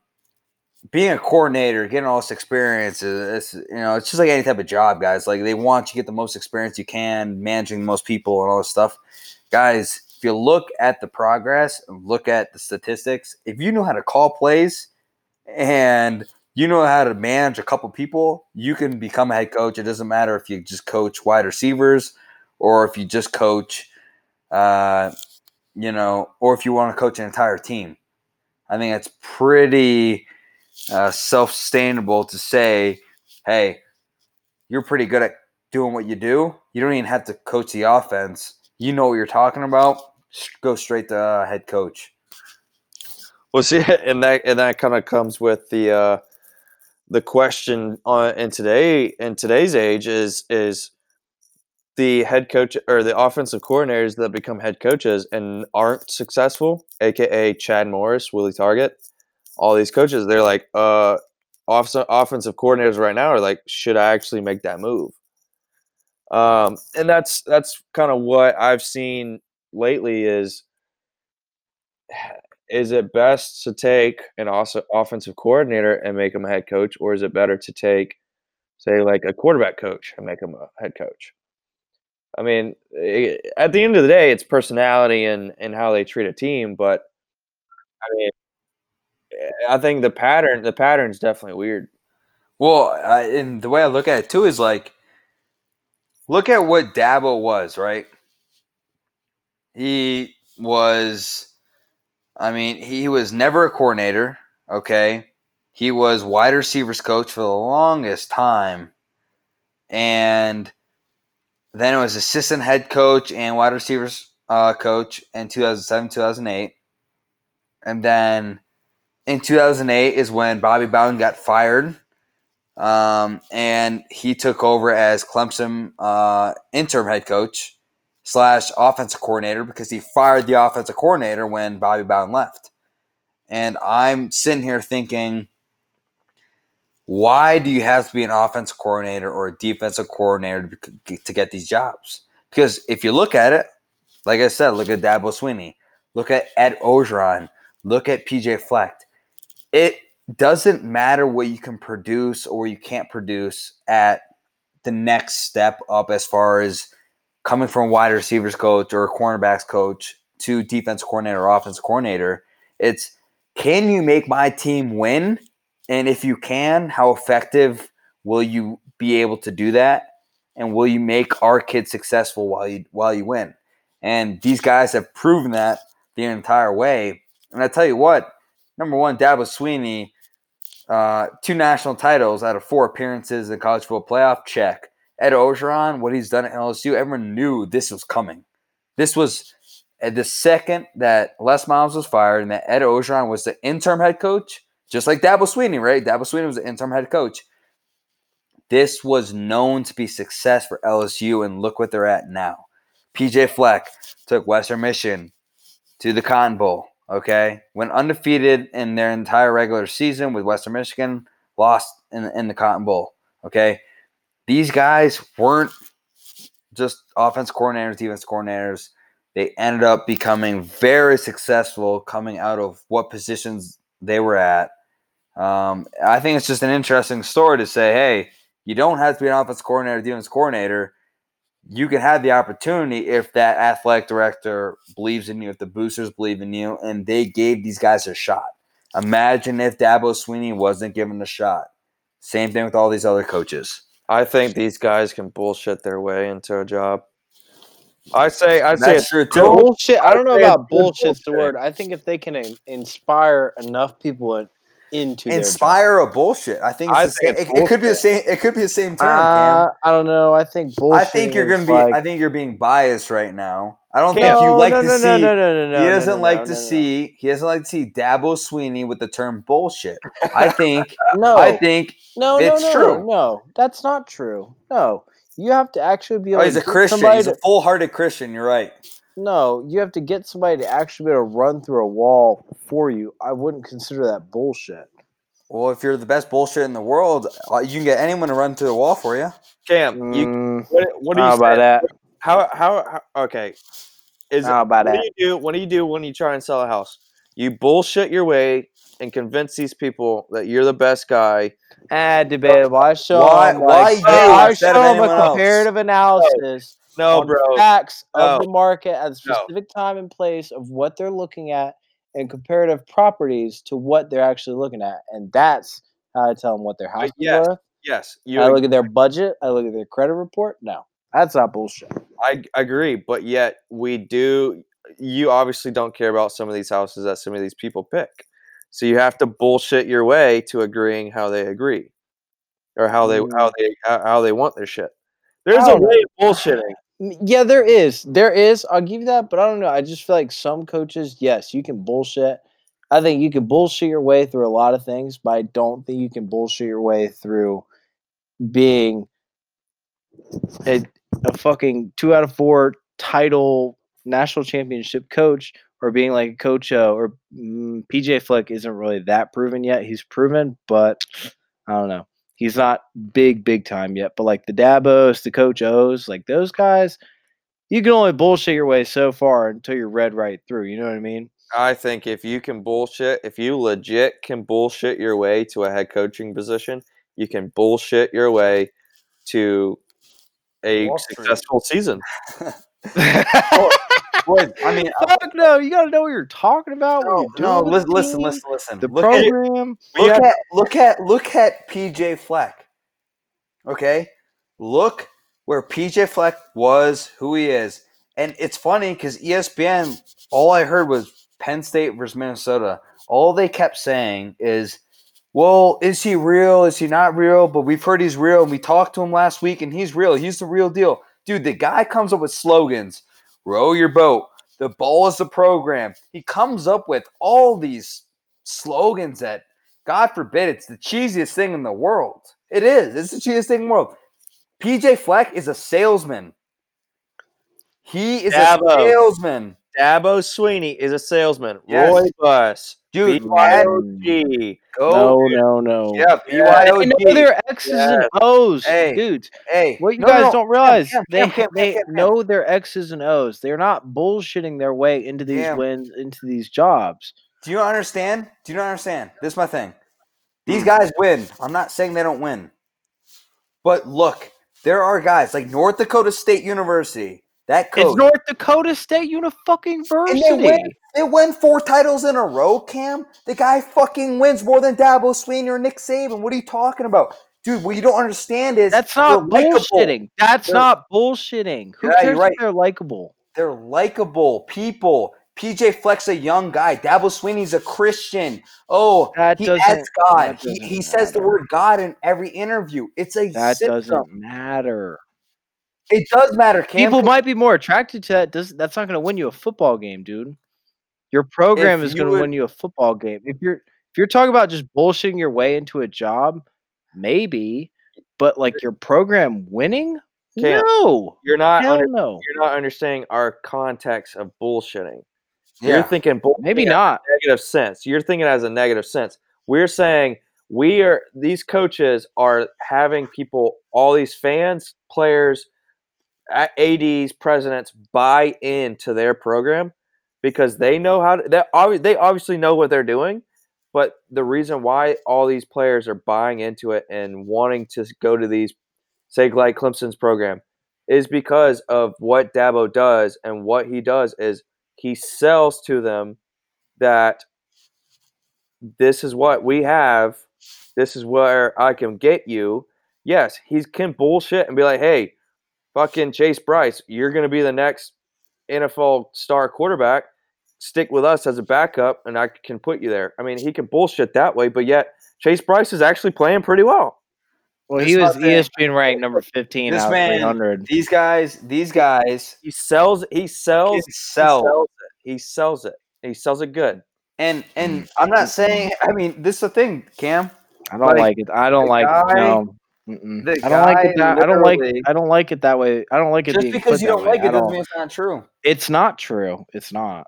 being a coordinator, getting all this experience, is, is, you know, it's just like any type of job, guys. Like they want you to get the most experience you can, managing the most people and all this stuff. Guys, if you look at the progress and look at the statistics, if you know how to call plays and you know how to manage a couple people, you can become a head coach. It doesn't matter if you just coach wide receivers or if you just coach, uh, you know, or if you want to coach an entire team. I think it's pretty uh, self sustainable to say, hey, you're pretty good at doing what you do. You don't even have to coach the offense. You know what you're talking about. Go straight to uh, head coach. Well, see, and that and that kind of comes with the uh, the question on in today in today's age is is the head coach or the offensive coordinators that become head coaches and aren't successful, aka Chad Morris, Willie Taggart, all these coaches, they're like, uh, off- offensive coordinators right now are like, should I actually make that move? Um, and that's that's kind of what I've seen lately is is it best to take an also offensive coordinator and make him a head coach, or is it better to take, say, like a quarterback coach and make him a head coach? I mean, eh, at the end of the day, it's personality and and how they treat a team. But I mean, eh, I think the pattern the pattern's definitely weird. Well, I, and the way I look at it too is like, look at what Dabo was, right? He was, I mean, he was never a coordinator, okay? He was wide receivers coach for the longest time. And then it was assistant head coach and wide receivers uh, coach in 2007, 2008. And then in 2008 is when Bobby Bowden got fired um, and he took over as Clemson uh, interim head coach slash offensive coordinator because he fired the offensive coordinator when Bobby Bowden left. And I'm sitting here thinking, why do you have to be an offensive coordinator or a defensive coordinator to, get these jobs? Because if you look at it, like I said, look at Dabo Swinney, look at Ed Orgeron, look at PJ Fleck. It doesn't matter what you can produce or you can't produce at the next step up as far as coming from wide receivers coach or a cornerbacks coach to defense coordinator or offense coordinator. It's can you make my team win? And if you can, how effective will you be able to do that? And will you make our kids successful while you while you win? And these guys have proven that the entire way. And I tell you what, number one, Dabo Swinney, uh, two national titles out of four appearances in the college football playoff. Check. Ed Orgeron, what he's done at LSU, everyone knew this was coming. This was the second that Les Miles was fired and that Ed Orgeron was the interim head coach, just like Dabo Swinney, right? Dabo Swinney was the interim head coach. This was known to be success for LSU, and look what they're at now. PJ Fleck took Western Michigan to the Cotton Bowl. Okay, went undefeated in their entire regular season with Western Michigan, lost in, in the Cotton Bowl. Okay, these guys weren't just offense coordinators, defense coordinators. They ended up becoming very successful coming out of what positions they were at. Um, I think it's just an interesting story to say, hey, you don't have to be an offense coordinator, defense coordinator. You can have the opportunity if that athletic director believes in you, if the boosters believe in you, and they gave these guys a shot. Imagine if Dabo Swinney wasn't given a shot. Same thing with all these other coaches. I think these guys can bullshit their way into a job. I say, I say, it's true too. Bullshit. I don't know I'd about it's good bullshit's the word. I think if they can inspire enough people and into their job. inspire a bullshit. I think it's I the think same, it's it, it could be the same. It could be the same term. Uh, I don't know. I think bullshit. I think you're gonna be. I think you're being biased right now. I don't Cam, think you like no, to no, see. no, no, no, no, no, he doesn't no, like no, to no, no. see. He doesn't like to see Dabo Swinney with the term bullshit. I think. No, I think. no, no, it's no, true. no. That's not true. No, you have to actually be. Oh, he's a Christian. somebody He's a full-hearted Christian. You're right. No, you have to get somebody to actually be able to run through a wall for you. I wouldn't consider that bullshit. Well, if you're the best bullshit in the world, uh, you can get anyone to run through the wall for you. Cam, you Mm, what, what do you how about that? How, how how okay? Is How about what that? do you do? What do you do when you try and sell a house? You bullshit your way and convince these people that you're the best guy. Ah, debatable. I show Why- them, why like, you I show them a anyone else? comparative analysis No, bro. the facts of the market at a No. specific time and place of what they're looking at and comparative properties to what they're actually looking at, and that's how I tell them what their uh, house is yes, worth. Yes, you. I look at their budget. I look at their credit report. No, that's not bullshit. I agree, but yet we do. You obviously don't care about some of these houses that some of these people pick, so you have to bullshit your way to agreeing how they agree, or how they how mm-hmm. they how, how they want their shit. There's a way of bullshitting. Yeah, there is. There is. I'll give you that, but I don't know. I just feel like some coaches, yes, you can bullshit. I think you can bullshit your way through a lot of things, but I don't think you can bullshit your way through being a, a fucking two out of four title national championship coach or being like a coach uh, or mm, PJ Fleck isn't really that proven yet. He's proven, but I don't know. He's not big, big time yet. But like the Dabos, the Coach O's, like those guys, you can only bullshit your way so far until you're read right through. You know what I mean? I think if you can bullshit, if you legit can bullshit your way to a head coaching position, you can bullshit your way to a successful season. Boys, I mean, uh Fuck no, you got to know what you're talking about. no, you're no, listen, listen, listen, listen. The Look at, program. We look have- at, look at, look at PJ Fleck. Okay, look where PJ Fleck was, who he is, and it's funny because ESPN. All I heard was Penn State versus Minnesota. All they kept saying is, "Well, is he real? Is he not real?" But we've heard he's real, and we talked to him last week, and he's real. He's the real deal, dude. The guy comes up with slogans: "Row your boat." The ball is the program. He comes up with all these slogans that, God forbid, it's the cheesiest thing in the world. It is. It's the cheesiest thing in the world. PJ Fleck is a salesman. He is Dabo. a salesman. Dabo Swinney is a salesman. Yes. Roy Bus, Dude, BYOG. Go. No, no, no. Yeah, They BYOG. know their X's and O's, Hey. dudes. Hey, What you no, guys no, don't realize, Cam, they Cam, Cam, they Cam, Cam. know their X's and O's. They're not bullshitting their way into these Cam. wins, into these jobs. Do you understand? Do you not understand? This is my thing. These guys win. I'm not saying they don't win. But look, there are guys like North Dakota State University. That coach. It's North Dakota State Uni fucking And they University. win, they win four titles in a row, Cam. The guy fucking wins more than Dabo Swinney or Nick Saban. What are you talking about? Dude, what you don't understand is That's not bullshitting. That's They're- not bullshitting. Who Yeah, cares you're if they're likable? They're likable people. PJ Fleck's a young guy. Dabo Swinney's a Christian. Oh, That he adds God. He, he says the word God in every interview. It's a That system. doesn't matter. It does matter, Cam. People might be more attracted to that. Does that's not going to win you a football game, dude? Your program is going to win you a football game. If you're if you're talking about just bullshitting your way into a job, maybe, but like your program winning, Cam, no, You're not under, no, you're not understanding our context of bullshitting. Yeah. You're thinking maybe not. negative sense. You're thinking as a negative sense. We're saying we are these coaches are having people, all these fans, players, ads, presidents buy into their program because they know how to. They obvi- they obviously know what they're doing, but the reason why all these players are buying into it and wanting to go to these, say like Clemson's program, is because of what Dabo does, and what he does is he sells to them that this is what we have. This is where I can get you. Yes, he can bullshit and be like, hey, fucking Chase Brice, you're going to be the next NFL star quarterback. stick with us as a backup, and I can put you there. I mean, he can bullshit that way, but yet Chase Brice is actually playing pretty well. Well, he was not saying- ESPN ranked number 15 This out of man- 300. These guys, these guys, He sells. He sells. He He sells. sells it. He sells it. He sells it good. and and I'm not saying. I mean, this is the thing, Cam. I don't like, like it. I don't like guy- no. The I don't like it that I don't like I don't like it that way. I don't like it Just being because put you don't like I it doesn't mean it's not true. It's not true. It's not.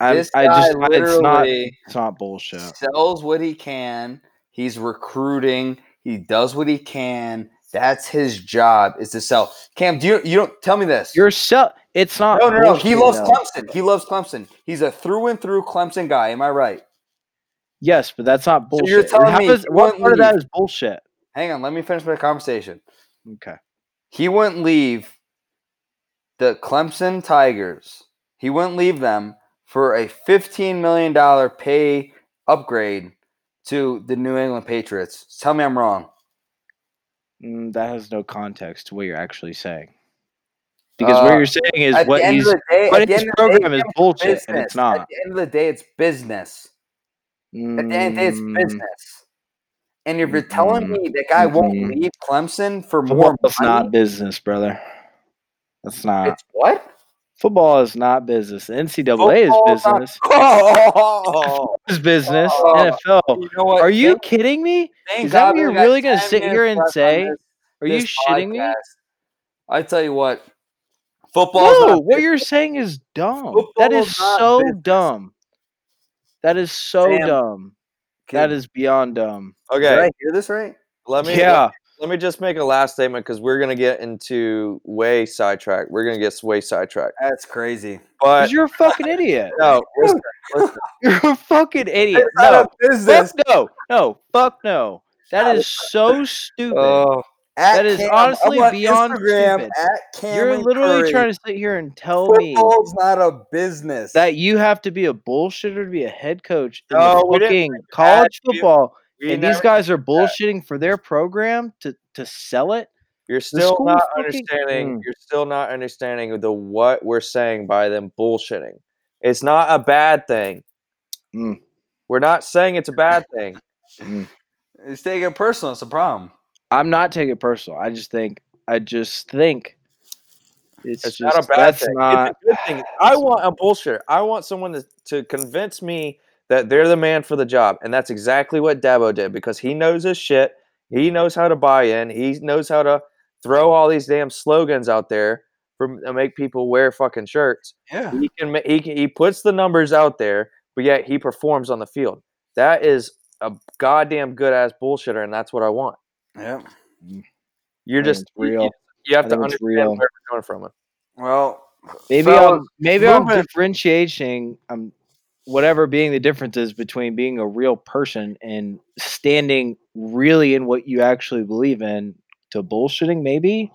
I, this I guy just I- it's not literally it's not bullshit. sells what he can. He's recruiting. He does what he can. That's his job is to sell. Cam, do you you don't tell me this? You're sell it's not no, no, no. He loves though. Clemson. He loves Clemson. He's a through and through Clemson guy. Am I right? Yes, but that's not So bullshit. you're telling How me is- he what wouldn't part of that leave? is bullshit? Hang on. Let me finish my conversation. Okay. He wouldn't leave the Clemson Tigers. He wouldn't leave them for a $15 million pay upgrade to the New England Patriots. Tell me I'm wrong. Mm, that has no context to what you're actually saying. Because what Uh, you're saying is what he's day, what his end of the day, program is it's bullshit and it's not. At the end of the day, it's business. At the end of the day, it's Mm, business. And if you're telling Mm-mm. me that guy won't Mm-mm. leave Clemson for more Football's money, not business, brother. That's not. it's what? Football is not business. NCAA Football's is not- business. Oh, Is business. Oh, NFL. you know what? Are you Thank- kidding me? is that what God we you're really gonna sit here and say? this- Are you shitting me? I tell you what, Football. No, what you're saying is dumb. That Football is is so business. dumb. That is so Sam, dumb. That Kid, is beyond dumb. Did Okay, I hear this right? let me yeah. let me just make a last statement because we're gonna get into way sidetracked. We're gonna get way sidetracked. That's crazy. But you're a fucking idiot. no, listen, You're a fucking idiot. It's not No. a business. Fuck no. No. Fuck no. That is so stupid. oh, At That is Cam- honestly beyond Instagram stupid. At Cam You're literally Curry. trying to sit here and tell me Football's not a business. that you have to be a bullshitter to be a head coach in No, the fucking college football. And these guys are bullshitting for their program to, to sell it. You're still not fucking- understanding. Mm. You're still not understanding the what we're saying by them bullshitting. It's not a bad thing. Mm. We're not saying it's a bad thing. it's taking it personal. It's a problem. I'm not taking it personal. I just think I just think it's, It's just not a bad that's thing. not it's a good thing. I want a bullshitter. I want someone to, to convince me that they're the man for the job, and that's exactly what Dabo did because he knows his shit. He knows how to buy in. He knows how to throw all these damn slogans out there for to make people wear fucking shirts. Yeah. He can he can, he puts the numbers out there, but yet he performs on the field. That is a goddamn good ass bullshitter, and that's what I want. Yeah. You're I just real. You, you have I to think understand real. where we're coming from. Well, maybe fellas, I'm maybe I'm moving- differentiating um whatever being the differences between being a real person and standing really in what you actually believe in to bullshitting maybe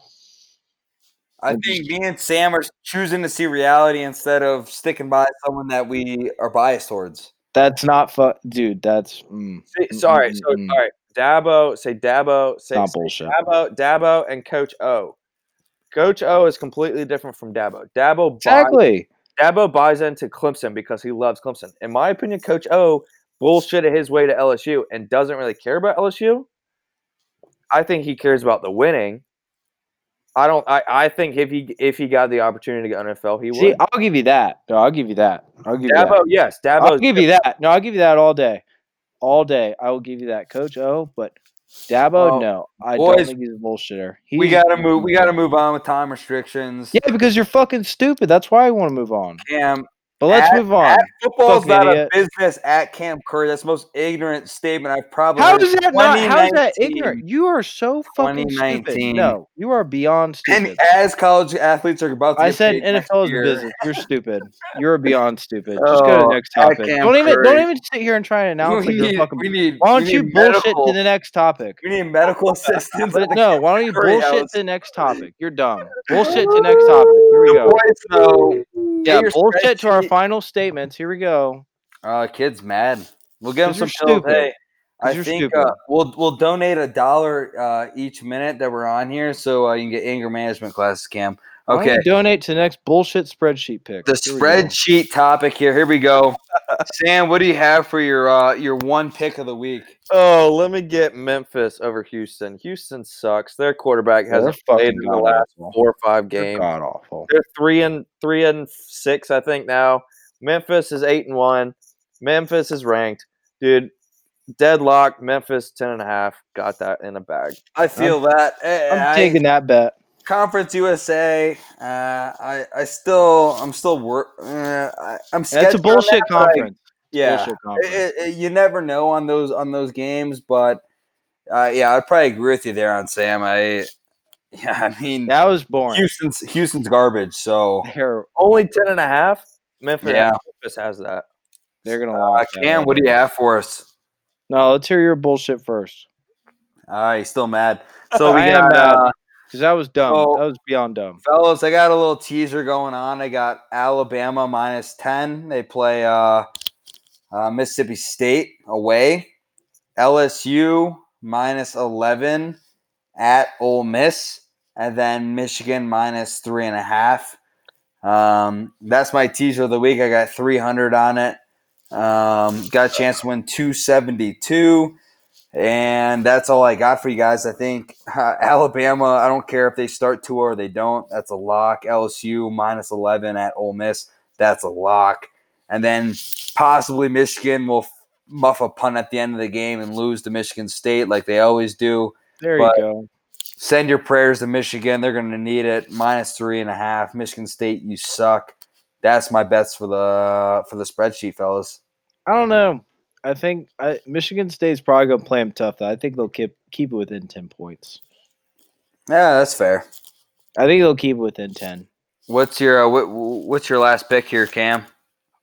I think just- me and Sam are choosing to see reality instead of sticking by someone that we are biased towards. that's not fu- dude that's mm, Say, Mm, sorry, mm, so mm, mm. sorry. Dabo, say Dabo, say, not say bullshit Dabo, Dabo, and Coach O. Coach O is completely different from Dabo. Dabo buys, exactly Dabo buys into Clemson because he loves Clemson. In my opinion, Coach O bullshitted his way to LSU and doesn't really care about LSU. I think he cares about the winning. I don't. I, I think if he if he got the opportunity to go NFL, he would. see i'll give you that no i'll give you that i'll give you that Dabo, yes, Dabo. I'll give you that. No, I'll give you that all day. All day. I will give you that. Coach O, but Dabo, Oh, no. I boys, don't think he's a bullshitter. we gotta move. We gotta move on with time restrictions. Yeah, because you're fucking stupid. That's why I want to move on. Cam, But let's At- move on. football's not idiot. a business. At Cam Curry, that's the most ignorant statement I've probably. How heard that not? How is that ignorant? You are so fucking stupid. 2019. No, you are beyond stupid. And as college athletes are about to I said NFL is year- business. You're stupid. You're beyond stupid. Just go to Oh, the next topic. Don't even don't even sit here and try and announce we need, fucking. we need, Why don't you bullshit medical, to the next topic? We need medical assistance. But no, why don't you Curry bullshit house. to the next topic? You're dumb. Bullshit to the next topic. Here we go. boys. Yeah, bullshit to our. Final statements. Here we go. Uh, kid's mad. We'll give him 'Cause some pills. stupid. Hey, I think uh, we'll we'll donate a dollar uh, each minute that we're on here, so uh, you can get anger management classes, Cam. Why don't Okay. you donate to the next bullshit spreadsheet pick. The Here spreadsheet topic here. Here we go. Sam, what do you have for your uh, your one pick of the week? Oh, let me get Memphis over Houston. Houston sucks. Their quarterback They're hasn't played fucking in the last god-awful. four or five They're games. god awful. They're three and three and six, I think now. Memphis is eight and one. Memphis is ranked, dude. Deadlock. Memphis ten and a half. Got that in a bag. I feel that. Eh, I'm I- taking that bet. Conference USA. Uh, I I still I'm still work. Uh, I, I'm That's sketchy a bullshit that, but I- conference. yeah, Bullshit conference. It- it- you never know on those on those games, but uh, yeah, I'd probably agree with you there on Sam. I yeah, I mean that was boring. Houston's Houston's garbage. So They're, Only ten and a half. Memphis. Yeah. Memphis has that. they're gonna uh, lock. that Cam, what do you have for us? No, let's hear your bullshit first. All right, still mad. So we I am got mad. uh, Because that was dumb. So- that was beyond dumb. fellas. I got a little teaser going on. I got Alabama minus ten. They play uh, uh, Mississippi State away. LSU minus eleven at Ole Miss, and then Michigan minus three and a half. Um, that's my teaser of the week. I got three hundred on it. Um, got a chance to win two seventy two. And that's all I got for you guys. I think uh, Alabama. I don't care if they start two or they don't. That's a lock. LSU minus eleven at Ole Miss. That's a lock. And then possibly Michigan will muff a punt at the end of the game and lose to Michigan State like they always do. There but- you go. Send your prayers to Michigan. They're going to need it. Minus three and a half. Michigan State, you suck. That's my bets for the for the spreadsheet, fellas. I don't know. I think I, Michigan State's probably gonna play them tough. Though. I think they'll keep keep it within ten points. Yeah, that's fair. I think they'll keep it within ten. What's your uh, what, what's your last pick here, Cam?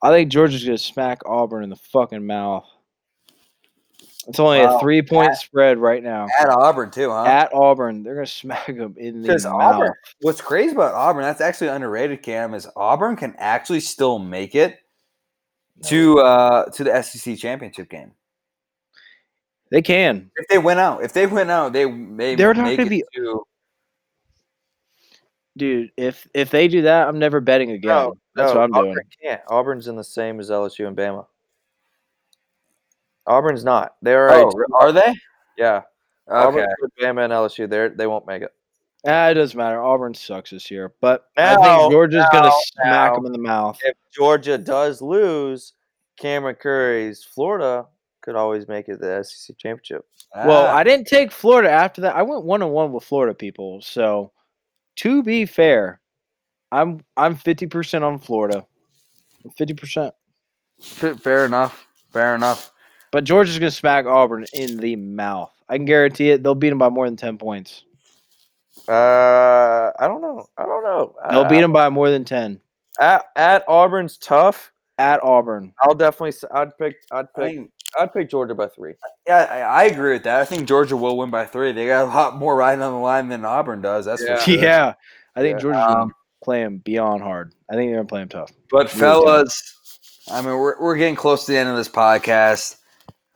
I think Georgia's gonna smack Auburn in the fucking mouth. It's only Wow. a three point At- spread right now. At Auburn too, huh? At Auburn, they're gonna smack them in the mouth. Auburn, what's crazy about Auburn, that's actually underrated, Cam, is Auburn can actually still make it to uh to the SEC championship game. They can. If they win out, if they win out, they may They're not gonna it be- to Dude, if if they do that, I'm never betting again. No, That's no, what I'm Auburn doing. Can't. Auburn's in the same as LSU and Bama. Auburn's not. They're Oh, are they? yeah. Okay. Auburn, Bama, and LSU. They they won't make it. Ah, it doesn't matter. Auburn sucks this year, but I Now, think Georgia's gonna smack now. them in the mouth. If Georgia does lose, Cameron Curry's Florida could always make it the SEC championship. Well, Ah, I didn't take Florida after that. I went one on one with Florida people. So, to be fair, I'm I'm fifty percent on Florida, fifty percent. fair enough. Fair enough. But Georgia's gonna smack Auburn in the mouth. I can guarantee it. They'll beat them by more than ten points. Uh, I don't know. I don't know. They'll Uh, beat them by more than ten at, at Auburn's tough. at Auburn. I'll definitely. s- I'd pick. I'd I pick. I'd pick Georgia by three. yeah, I, I agree with that. I think Georgia will win by three. They got a lot more riding on the line than Auburn does. That's Yeah. for sure. Yeah, I think Yeah. Georgia's gonna Um, play them beyond hard. I think they're gonna play them tough. But Really fellas, I mean, we're, we're getting close to the end of this podcast.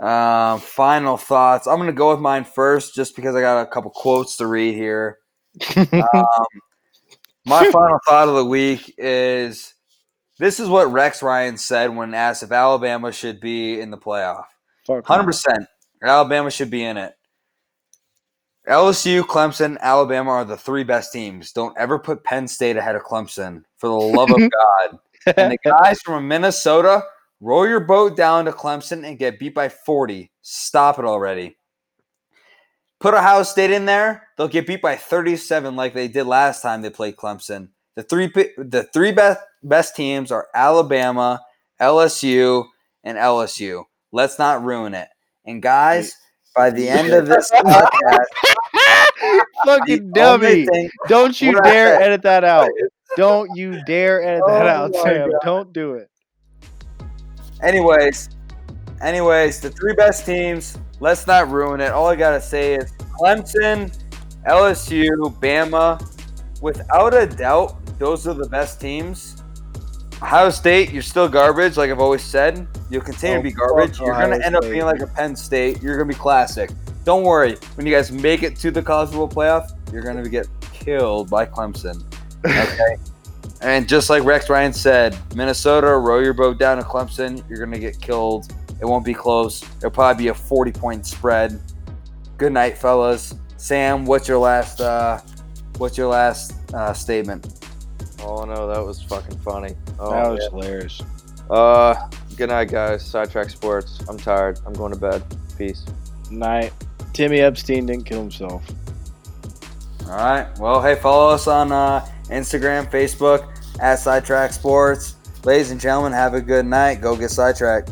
Um, final thoughts. I'm going to go with mine first, just because I got a couple quotes to read here. Um, my final thought of the week is this is what Rex Ryan said when asked if Alabama should be in the playoff. Hundred percent, Alabama should be in it. LSU, Clemson, Alabama are the three best teams. Don't ever put Penn State ahead of Clemson, for the love of God. And the guys from Minnesota, roll your boat down to Clemson and get beat by 40. Stop it already. Put Ohio State in there, they'll get beat by 37 like they did last time they played Clemson. The three the three best best teams are Alabama, LSU, and LSU. Let's not ruin it. And guys, by the end of this podcast, Fucking dummy. thing- Don't you dare edit oh that out. Don't you dare edit that Oh out, Sam. God. Don't do it. Anyways, anyways, the three best teams. Let's not ruin it. All I gotta say is Clemson, LSU, Bama. Without a doubt, those are the best teams. Ohio State, you're still garbage, like I've always said. You'll continue Oh, to be garbage. You're gonna end up being like a Penn State. You're gonna be classic. Don't worry. When you guys make it to the college football playoff, you're gonna get killed by Clemson. Okay. and just like Rex Ryan said, Minnesota, row your boat down to Clemson. You're gonna get killed. It won't be close. It'll probably be a 40 point spread. Good night, fellas. Sam, what's your last uh what's your last uh statement? Oh no, that was fucking funny. Oh, that was man. hilarious. Uh, good night, guys. Sidetrack Sports. I'm tired. I'm going to bed. Peace. Night. Timmy Epstein didn't kill himself. All right. Well, hey, follow us on uh, Instagram, Facebook at Sidetrack Sports. Ladies and gentlemen, have a good night. Go get sidetracked.